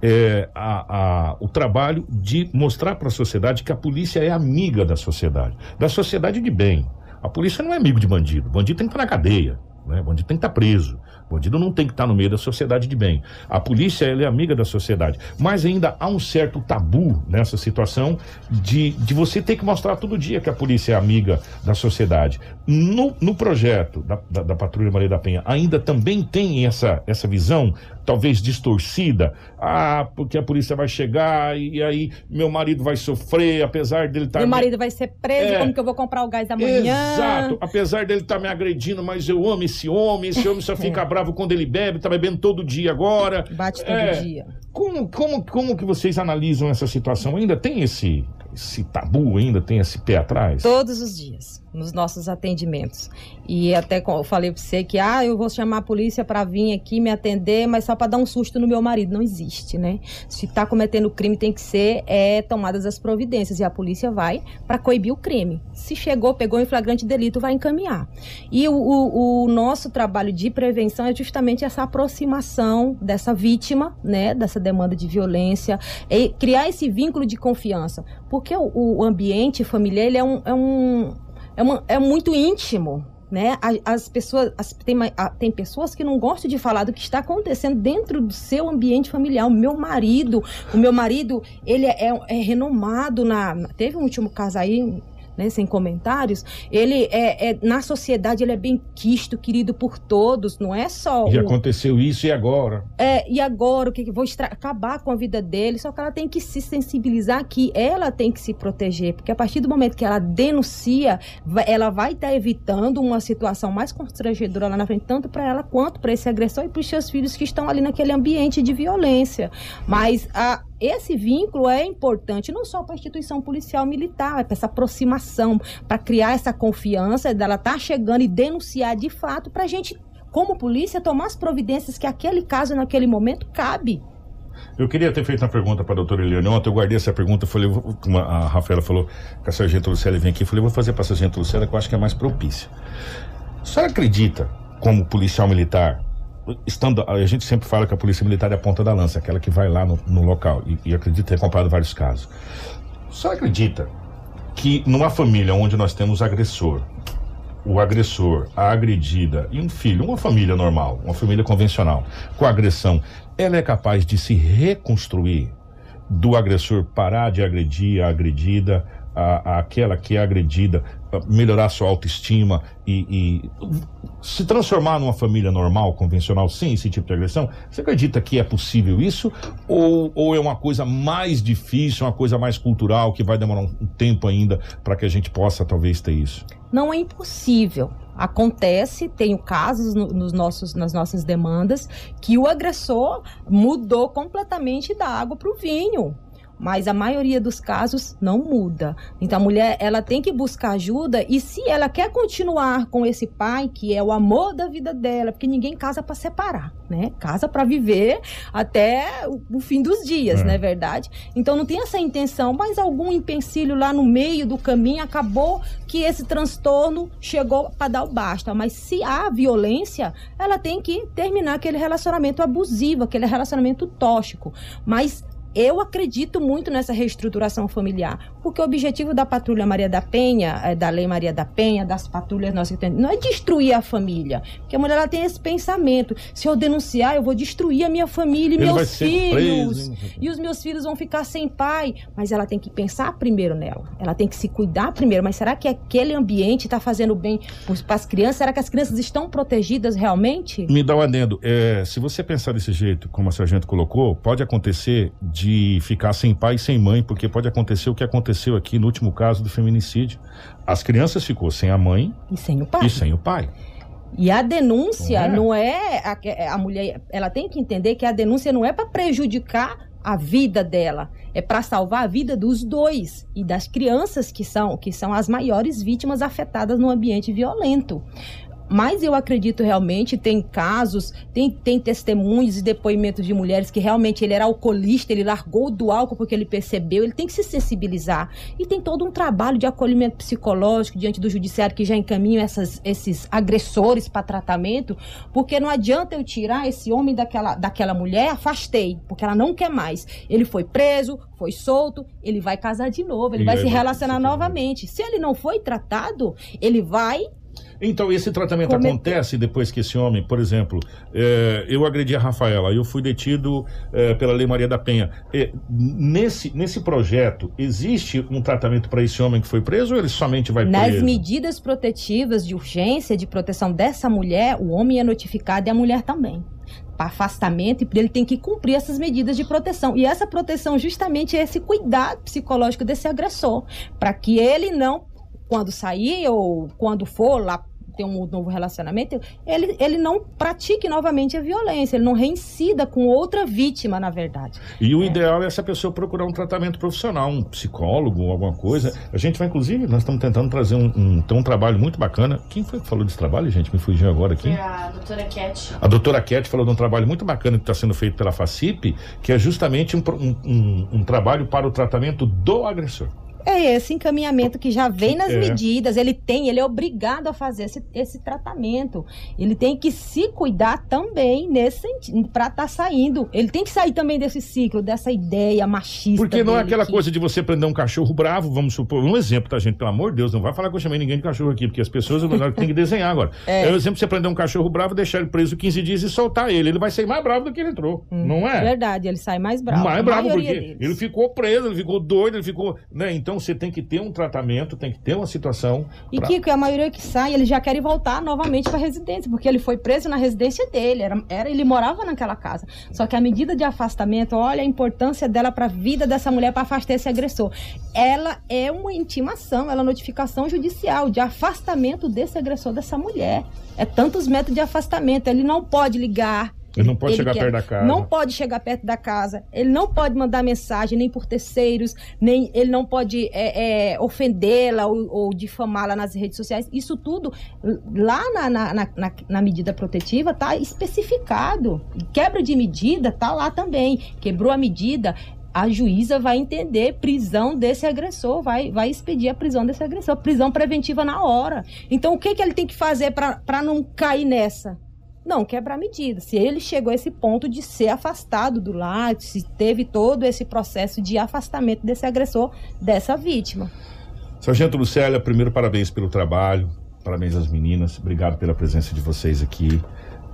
é, a- a- o trabalho de mostrar para a sociedade que a polícia é amiga da sociedade, da sociedade de bem. A polícia não é amigo de bandido, bandido tem que estar na cadeia, né? bandido tem que estar preso. Bandido não tem que estar no meio da sociedade de bem. A polícia é amiga da sociedade. Mas ainda há um certo tabu nessa situação de, de você ter que mostrar todo dia que a polícia é amiga da sociedade. No, no projeto da, da, da Patrulha Maria da Penha, ainda também tem essa, essa visão, talvez distorcida. Ah, porque a polícia vai chegar e aí meu marido vai sofrer, apesar dele estar. Meu marido vai ser preso, É. como que eu vou comprar o gás amanhã? Exato. Apesar dele estar me agredindo, mas eu amo esse homem. Esse homem só fica bravo quando ele bebe, tá bebendo todo dia agora. Bate todo É. dia. Como, como, como que vocês analisam essa situação? Ainda tem esse, esse tabu, ainda tem esse pé atrás? Todos os dias, nos nossos atendimentos. E até eu falei pra você que, ah, eu vou chamar a polícia pra vir aqui me atender, mas só pra dar um susto no meu marido. Não existe, né? Se tá cometendo crime, tem que ser é, tomadas as providências. E a polícia vai pra coibir o crime. Se chegou, pegou em flagrante delito, vai encaminhar. E o, o- o nosso trabalho de prevenção é justamente essa aproximação dessa vítima, né? Dessa demanda de violência, e criar esse vínculo de confiança. Porque o, o ambiente familiar, ele é um, é um é, uma- é muito íntimo. Né? As pessoas as- tem, tem pessoas que não gostam de falar do que está acontecendo dentro do seu ambiente familiar. O meu marido, o meu marido, ele é, é- renomado na- Teve um último caso aí, né, sem comentários, ele é, é na sociedade ele é bem quisto, querido por todos, não é só E o- aconteceu isso e agora? é, e agora o que que vou estra- acabar com a vida dele? Só que ela tem que se sensibilizar que ela tem que se proteger, porque a partir do momento que ela denuncia, ela vai estar evitando uma situação mais constrangedora lá na frente, tanto para ela quanto para esse agressor e para os seus filhos que estão ali naquele ambiente de violência. Mas a esse vínculo é importante não só para a instituição policial militar, é para essa aproximação, para criar essa confiança dela estar chegando e denunciar de fato para a gente como polícia, tomar as providências que aquele caso, naquele momento, cabe. Eu queria ter feito uma pergunta para a doutora Eliane. Ontem eu guardei essa pergunta, falei, como a Rafaela falou que a Sargento Lucélia vem aqui, falei, vou fazer para a Sargento Lucélia que eu acho que é mais propícia. A senhora acredita, como policial militar, estando, a gente sempre fala que a polícia militar é a ponta da lança, aquela que vai lá no, no local, e, e acredito ter acompanhado vários casos. Senhora acredita que numa família onde nós temos agressor, o agressor, a agredida e um filho, uma família normal, uma família convencional, com agressão, ela é capaz de se reconstruir do agressor parar de agredir a agredida, a, aquela que é agredida, melhorar sua autoestima e, e se transformar numa família normal, convencional, sem esse tipo de agressão? Você acredita que é possível isso? Ou, ou é uma coisa mais difícil, uma coisa mais cultural, que vai demorar um tempo ainda para que a gente possa talvez ter isso? Não é impossível. Acontece, tenho casos no- nos nossos, nas nossas demandas que o agressor mudou completamente da água para o vinho. Mas a maioria dos casos não muda. Então a mulher ela tem que buscar ajuda e se ela quer continuar com esse pai que é o amor da vida dela, porque ninguém casa para separar, né? Casa para viver até o, fim dos dias, É. não é verdade? Então não tem essa intenção, mas algum empecilho lá no meio do caminho acabou que esse transtorno chegou para dar o basta. Mas se há violência, ela tem que terminar aquele relacionamento abusivo, aquele relacionamento tóxico. Mas eu acredito muito nessa reestruturação familiar, porque o objetivo da Patrulha Maria da Penha, eh, da Lei Maria da Penha, das patrulhas nossas, não é destruir a família, porque a mulher ela tem esse pensamento: se eu denunciar, eu vou destruir a minha família e Ele meus filhos, preso, e os meus filhos vão ficar sem pai. Mas ela tem que pensar primeiro nela, ela tem que se cuidar primeiro. Mas será que aquele ambiente está fazendo bem para as crianças? Será que as crianças estão protegidas realmente? Me dá um adendo. É, se você pensar desse jeito, como a sargento colocou, pode acontecer de ficar sem pai e sem mãe, porque pode acontecer o que aconteceu aqui no último caso do feminicídio. As crianças ficou sem a mãe e sem o pai. E sem o pai. E a denúncia Não é? não é a, a mulher, ela tem que entender que a denúncia não é para prejudicar a vida dela, é para salvar a vida dos dois e das crianças que são que são as maiores vítimas afetadas no ambiente violento. Mas eu acredito realmente, tem casos, tem, tem testemunhos e depoimentos de mulheres que realmente ele era alcoolista, ele largou do álcool porque ele percebeu, ele tem que se sensibilizar. E tem todo um trabalho de acolhimento psicológico diante do judiciário que já encaminha essas, esses agressores para tratamento, porque não adianta eu tirar esse homem daquela, daquela mulher, afastei, porque ela não quer mais. Ele foi preso, foi solto, ele vai casar de novo, ele E vai se relacionar novamente. Se ele não foi tratado, ele vai Então, esse tratamento acontece depois que esse homem, por exemplo, é, eu agredi a Rafaela, eu fui detido é, pela Lei Maria da Penha. É, nesse, nesse projeto, existe um tratamento para esse homem que foi preso ou ele somente vai Nas preso? medidas protetivas de urgência de proteção dessa mulher, o homem é notificado e a mulher também. Para afastamento, e ele tem que cumprir essas medidas de proteção. E essa proteção, justamente, é esse cuidado psicológico desse agressor. Para que ele não, quando sair ou quando for lá ter um novo relacionamento, ele, ele não pratique novamente a violência, ele não reincida com outra vítima, na verdade. E o ideal é essa pessoa procurar um tratamento profissional, um psicólogo, alguma coisa. A gente vai, inclusive, nós estamos tentando trazer um, um, tem um trabalho muito bacana. Quem foi que falou desse trabalho, gente? Me fugiu agora aqui. É a doutora Cat. A doutora Cat falou de um trabalho muito bacana que está sendo feito pela FACIP, que é justamente um, um- um- um trabalho para o tratamento do agressor. É esse encaminhamento que já vem nas É. medidas. Ele tem, ele é obrigado a fazer esse, esse tratamento. Ele tem que se cuidar também nesse sentido, para estar saindo. Ele tem que sair também desse ciclo, dessa ideia machista. Porque não é aquela que- coisa de você prender um cachorro bravo, vamos supor. Um exemplo, tá, gente? Pelo amor de Deus, não vai falar que eu chamei ninguém de cachorro aqui, porque as pessoas têm que desenhar agora. É. É o exemplo de você prender um cachorro bravo, deixar ele preso 15 dias e soltar ele. Ele vai sair mais bravo do que ele entrou. Não é? Verdade, ele sai mais bravo. mais bravo, porque deles. ele ficou preso, ele ficou doido, ele ficou. Né? Então Então você tem que ter um tratamento, tem que ter uma situação. E pra- Kiko, a maioria que sai, eles já querem voltar novamente para a residência, porque ele foi preso na residência dele, era, era, ele morava naquela casa. Só que a medida de afastamento, olha a importância dela para a vida dessa mulher para afastar esse agressor. Ela é uma intimação, ela é notificação judicial de afastamento desse agressor dessa mulher. É tantos metros de afastamento, ele não pode ligar. Ele não pode Ele chegar quer- perto da casa. Não pode chegar perto da casa. Ele não pode mandar mensagem nem por terceiros, nem ele não pode é, é, ofendê-la ou, ou difamá-la nas redes sociais. Isso tudo lá na, na, na, na- medida protetiva tá especificado. Quebra de medida tá lá também. Quebrou a medida. A juíza vai entender prisão desse agressor, vai, vai expedir a prisão desse agressor, prisão preventiva na hora. Então, o que, que ele tem que fazer para não cair nessa? Não quebrar medida. Se ele chegou a esse ponto de ser afastado do lar, se teve todo esse processo de afastamento desse agressor, dessa vítima. Sargento Lucélia, primeiro parabéns pelo trabalho, parabéns às meninas, obrigado pela presença de vocês aqui.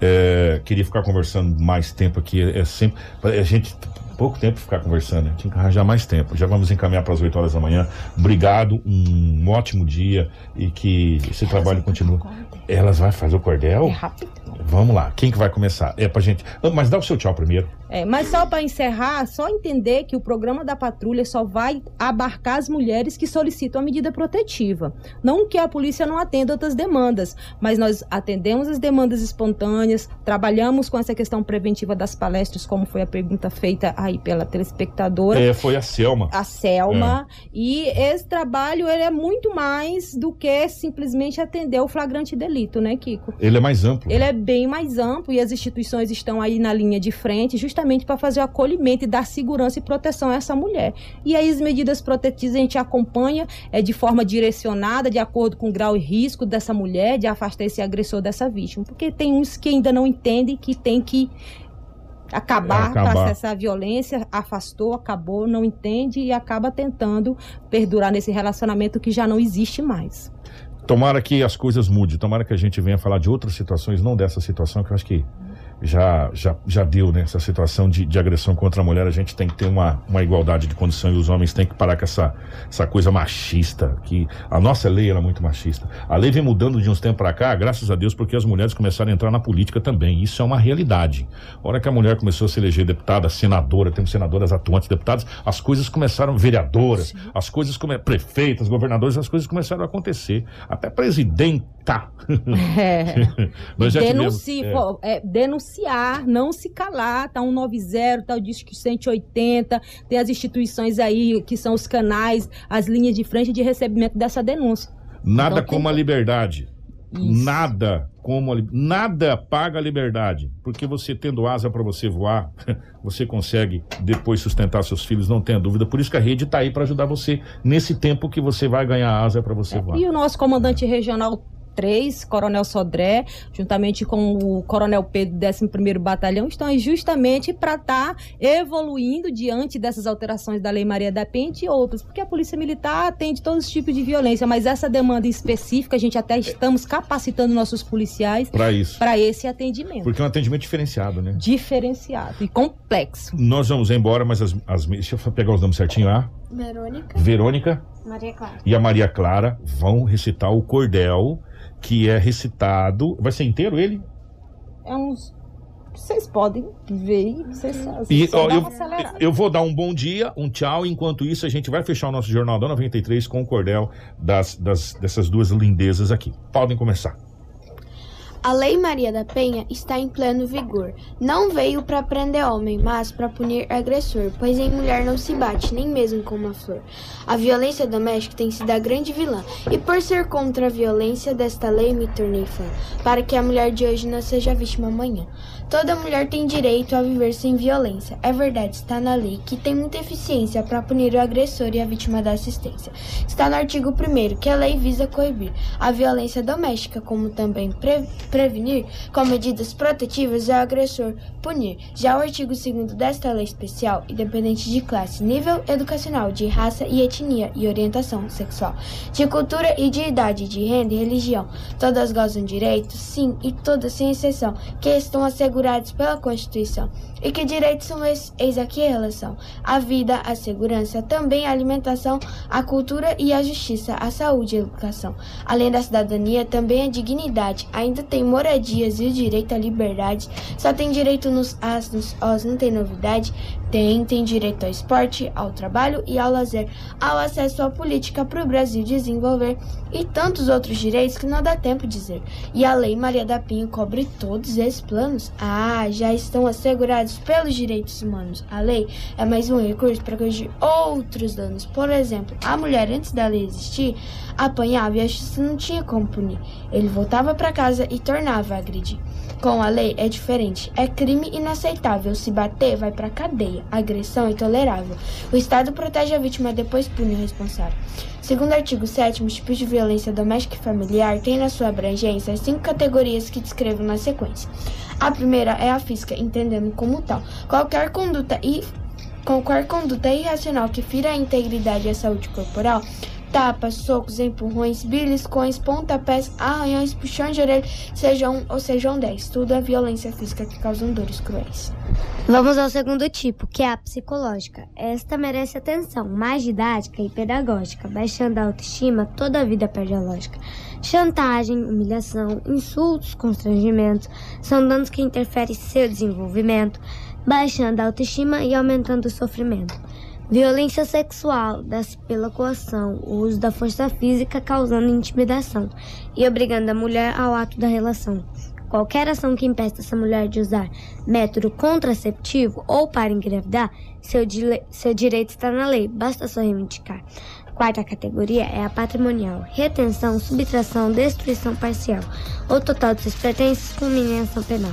É, queria ficar conversando mais tempo aqui, é sempre. A gente. Pouco tempo ficar conversando, né? tinha que arranjar mais tempo. Já vamos encaminhar para as 8 horas da manhã. Obrigado, um ótimo dia e que esse trabalho continue. Elas vão fazer o cordel? É rápido. Vamos lá, quem que vai começar? É pra gente. Ah, Mas dá o seu tchau primeiro. É, mas só para encerrar, só entender que o programa da patrulha só vai abarcar as mulheres que solicitam a medida protetiva. Não que a polícia não atenda outras demandas, mas nós atendemos as demandas espontâneas, trabalhamos com essa questão preventiva das palestras, como foi a pergunta feita aí pela telespectadora. É, foi a Selma. a Selma. E esse trabalho ele é muito mais do que simplesmente atender o flagrante delito, né, Kiko? Ele é mais amplo. Ele é bem mais amplo e as instituições estão aí na linha de frente justamente para fazer o acolhimento e dar segurança e proteção a essa mulher. E aí as medidas protetivas a gente acompanha é, de forma direcionada, de acordo com o grau e risco dessa mulher, de afastar esse agressor dessa vítima. Porque tem uns que ainda não entendem que tem que acabar, Acabar. para cessar a violência, afastou, acabou, não entende e acaba tentando perdurar nesse relacionamento que já não existe mais. Tomara que as coisas mudem, tomara que a gente venha falar de outras situações, não dessa situação, que eu acho que já, já, já deu, né? Essa situação de, de agressão contra a mulher, a gente tem que ter uma, uma igualdade de condição e os homens têm que parar com essa, essa coisa machista, que a nossa lei era muito machista. A lei vem mudando de uns tempos pra cá, graças a Deus, porque as mulheres começaram a entrar na política também. Isso é uma realidade. A hora que a mulher começou a se eleger deputada, senadora, temos senadoras atuantes, deputadas, as coisas começaram, vereadoras, as coisas come... prefeitas, governadores, as coisas começaram a acontecer. Até presidenta. É. Nós já tivemos- Denuncie, é. pô, é, denunciar, não se calar, tá 190, tá o Disque 180, tem as instituições aí que são os canais, as linhas de frente de recebimento dessa denúncia. Nada Então, como tem- a liberdade. Nada como a nada paga a liberdade, porque você tendo asa para você voar, você consegue depois sustentar seus filhos, não tenha dúvida. Por isso que a rede está aí para ajudar você nesse tempo que você vai ganhar asa para você voar. E o nosso comandante regional 3, Coronel Sodré, juntamente com o Coronel Pedro, 11º Batalhão, estão aí justamente para estar evoluindo diante dessas alterações da Lei Maria da Penha e outras, porque a Polícia Militar atende todos os tipos de violência, mas essa demanda específica, a gente até estamos capacitando nossos policiais Para isso. para esse atendimento. Porque é um atendimento diferenciado, né? Diferenciado e complexo. Nós vamos embora, mas as, as deixa eu pegar os nomes certinho lá. Verônica. Verônica Maria Clara. e a Maria Clara vão recitar o cordel que é recitado. Vai ser inteiro ele? É uns. Vocês podem ver e vocês, E, ó, dá eu, eu vou dar um bom dia, um tchau. Enquanto isso, a gente vai fechar o nosso Jornal da 93 com o cordel das, das, dessas duas lindezas aqui. Podem começar. A Lei Maria da Penha está em pleno vigor. Não veio para prender homem, mas para punir agressor, pois em mulher não se bate, nem mesmo com uma flor. A violência doméstica tem sido a grande vilã, e por ser contra a violência desta lei me tornei fã, para que a mulher de hoje não seja vítima amanhã. Toda mulher tem direito a viver sem violência. É verdade, está na lei, que tem muita eficiência para punir o agressor e a vítima da assistência. Está no artigo 1 que a lei visa coibir a violência doméstica, como também pre- Prevenir, com medidas protetivas, o agressor. Punir. Já o artigo 2 desta lei especial, independente de classe, nível educacional, de raça e etnia e orientação sexual, de cultura e de idade, de renda e religião, todas gozam direitos, sim, e todas sem exceção, que estão assegurados pela Constituição. E que direitos são esses? Eis aqui a relação: a vida, a segurança, também a alimentação, a cultura e a justiça, a saúde e a educação. Além da cidadania, também a dignidade. Ainda tem moradias e o direito à liberdade. Só tem direito nos as, nos os, não tem novidade. Tem, tem direito ao esporte, ao trabalho e ao lazer, ao acesso à política para o Brasil desenvolver e tantos outros direitos que não dá tempo de dizer. E a Lei Maria da Penha cobre todos esses planos? Ah, já estão assegurados pelos direitos humanos. A lei é mais um recurso para corrigir outros danos. Por exemplo, a mulher antes da lei existir apanhava e a justiça não tinha como punir. Ele voltava para casa e tornava a agredir. Com a lei é diferente. É crime inaceitável. Se bater, vai pra cadeia. Agressão é intolerável. O Estado protege a vítima, depois pune o responsável. Segundo o artigo 7 os tipos de violência doméstica e familiar têm na sua abrangência as cinco categorias que descrevo na sequência. A primeira é a física, entendendo como tal. Qualquer conduta e qualquer conduta irracional que fira a integridade e a saúde corporal tapas, socos, empurrões, beliscões, pontapés, arranhões, puxões de orelha, sejam ou sejam dez. Tudo é violência física que causam dores cruéis. Vamos ao segundo tipo, que é a psicológica. Esta merece atenção, mais didática e pedagógica. Baixando a autoestima, toda a vida perde a lógica. Chantagem, humilhação, insultos, constrangimentos são danos que interferem em seu desenvolvimento, baixando a autoestima e aumentando o sofrimento. Violência sexual dá-se pela coação, o uso da força física causando intimidação e obrigando a mulher ao ato da relação. Qualquer ação que impeça essa mulher de usar método contraceptivo ou para engravidar, seu, seu direito está na lei, basta só reivindicar. Quarta categoria é a patrimonial: retenção, subtração, destruição parcial ou total de seus pertences com mineração penal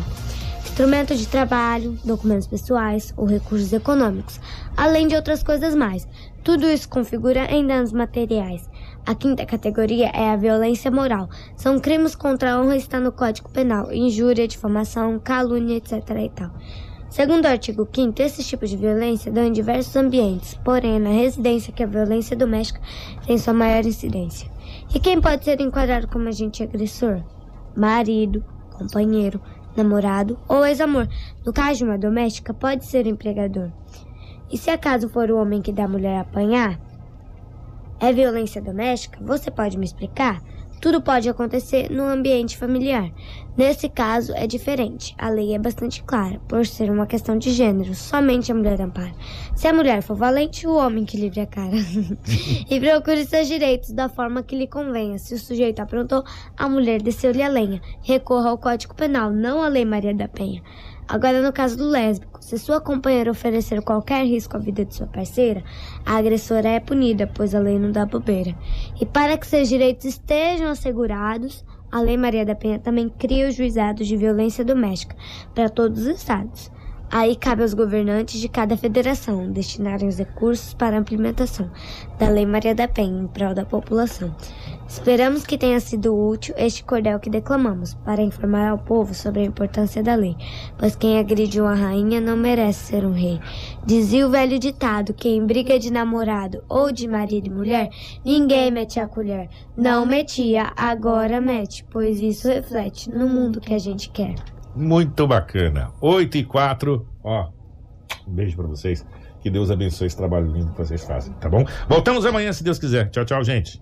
instrumentos de trabalho, documentos pessoais ou recursos econômicos, além de outras coisas mais. Tudo isso configura em danos materiais. A quinta categoria é a violência moral. São crimes contra a honra está no Código Penal, injúria, difamação, calúnia, etc. e tal. Segundo o artigo 5 esses tipos de violência dão em diversos ambientes, porém é na residência que a violência doméstica tem sua maior incidência. E quem pode ser enquadrado como agente agressor? Marido, companheiro, namorado ou ex-amor. No caso de uma doméstica, pode ser empregador. E se acaso for o homem que dá a mulher apanhar, é violência doméstica? Você pode me explicar? Tudo pode acontecer no ambiente familiar. Nesse caso é diferente. A lei é bastante clara, por ser uma questão de gênero. Somente a mulher ampara. Se a mulher for valente, o homem que livre a cara. e procure seus direitos da forma que lhe convenha. Se o sujeito aprontou, a mulher desceu-lhe a lenha. Recorra ao Código Penal, não à Lei Maria da Penha. Agora, no caso do lésbico, se sua companheira oferecer qualquer risco à vida de sua parceira, a agressora é punida, pois a lei não dá bobeira. E para que seus direitos estejam assegurados, a Lei Maria da Penha também cria os juizados de violência doméstica para todos os estados. Aí cabe aos governantes de cada federação destinarem os recursos para a implementação da Lei Maria da Penha em prol da população. Esperamos que tenha sido útil este cordel que declamamos para informar ao povo sobre a importância da lei, pois quem agride uma rainha não merece ser um rei. Dizia o velho ditado que em briga de namorado ou de marido e mulher, ninguém mete a colher. Não metia, agora mete, pois isso reflete no mundo que a gente quer. Muito bacana. 8 e 4. Ó, um beijo pra vocês. Que Deus abençoe esse trabalho lindo que vocês fazem, tá bom? Voltamos amanhã, se Deus quiser. Tchau, tchau, gente.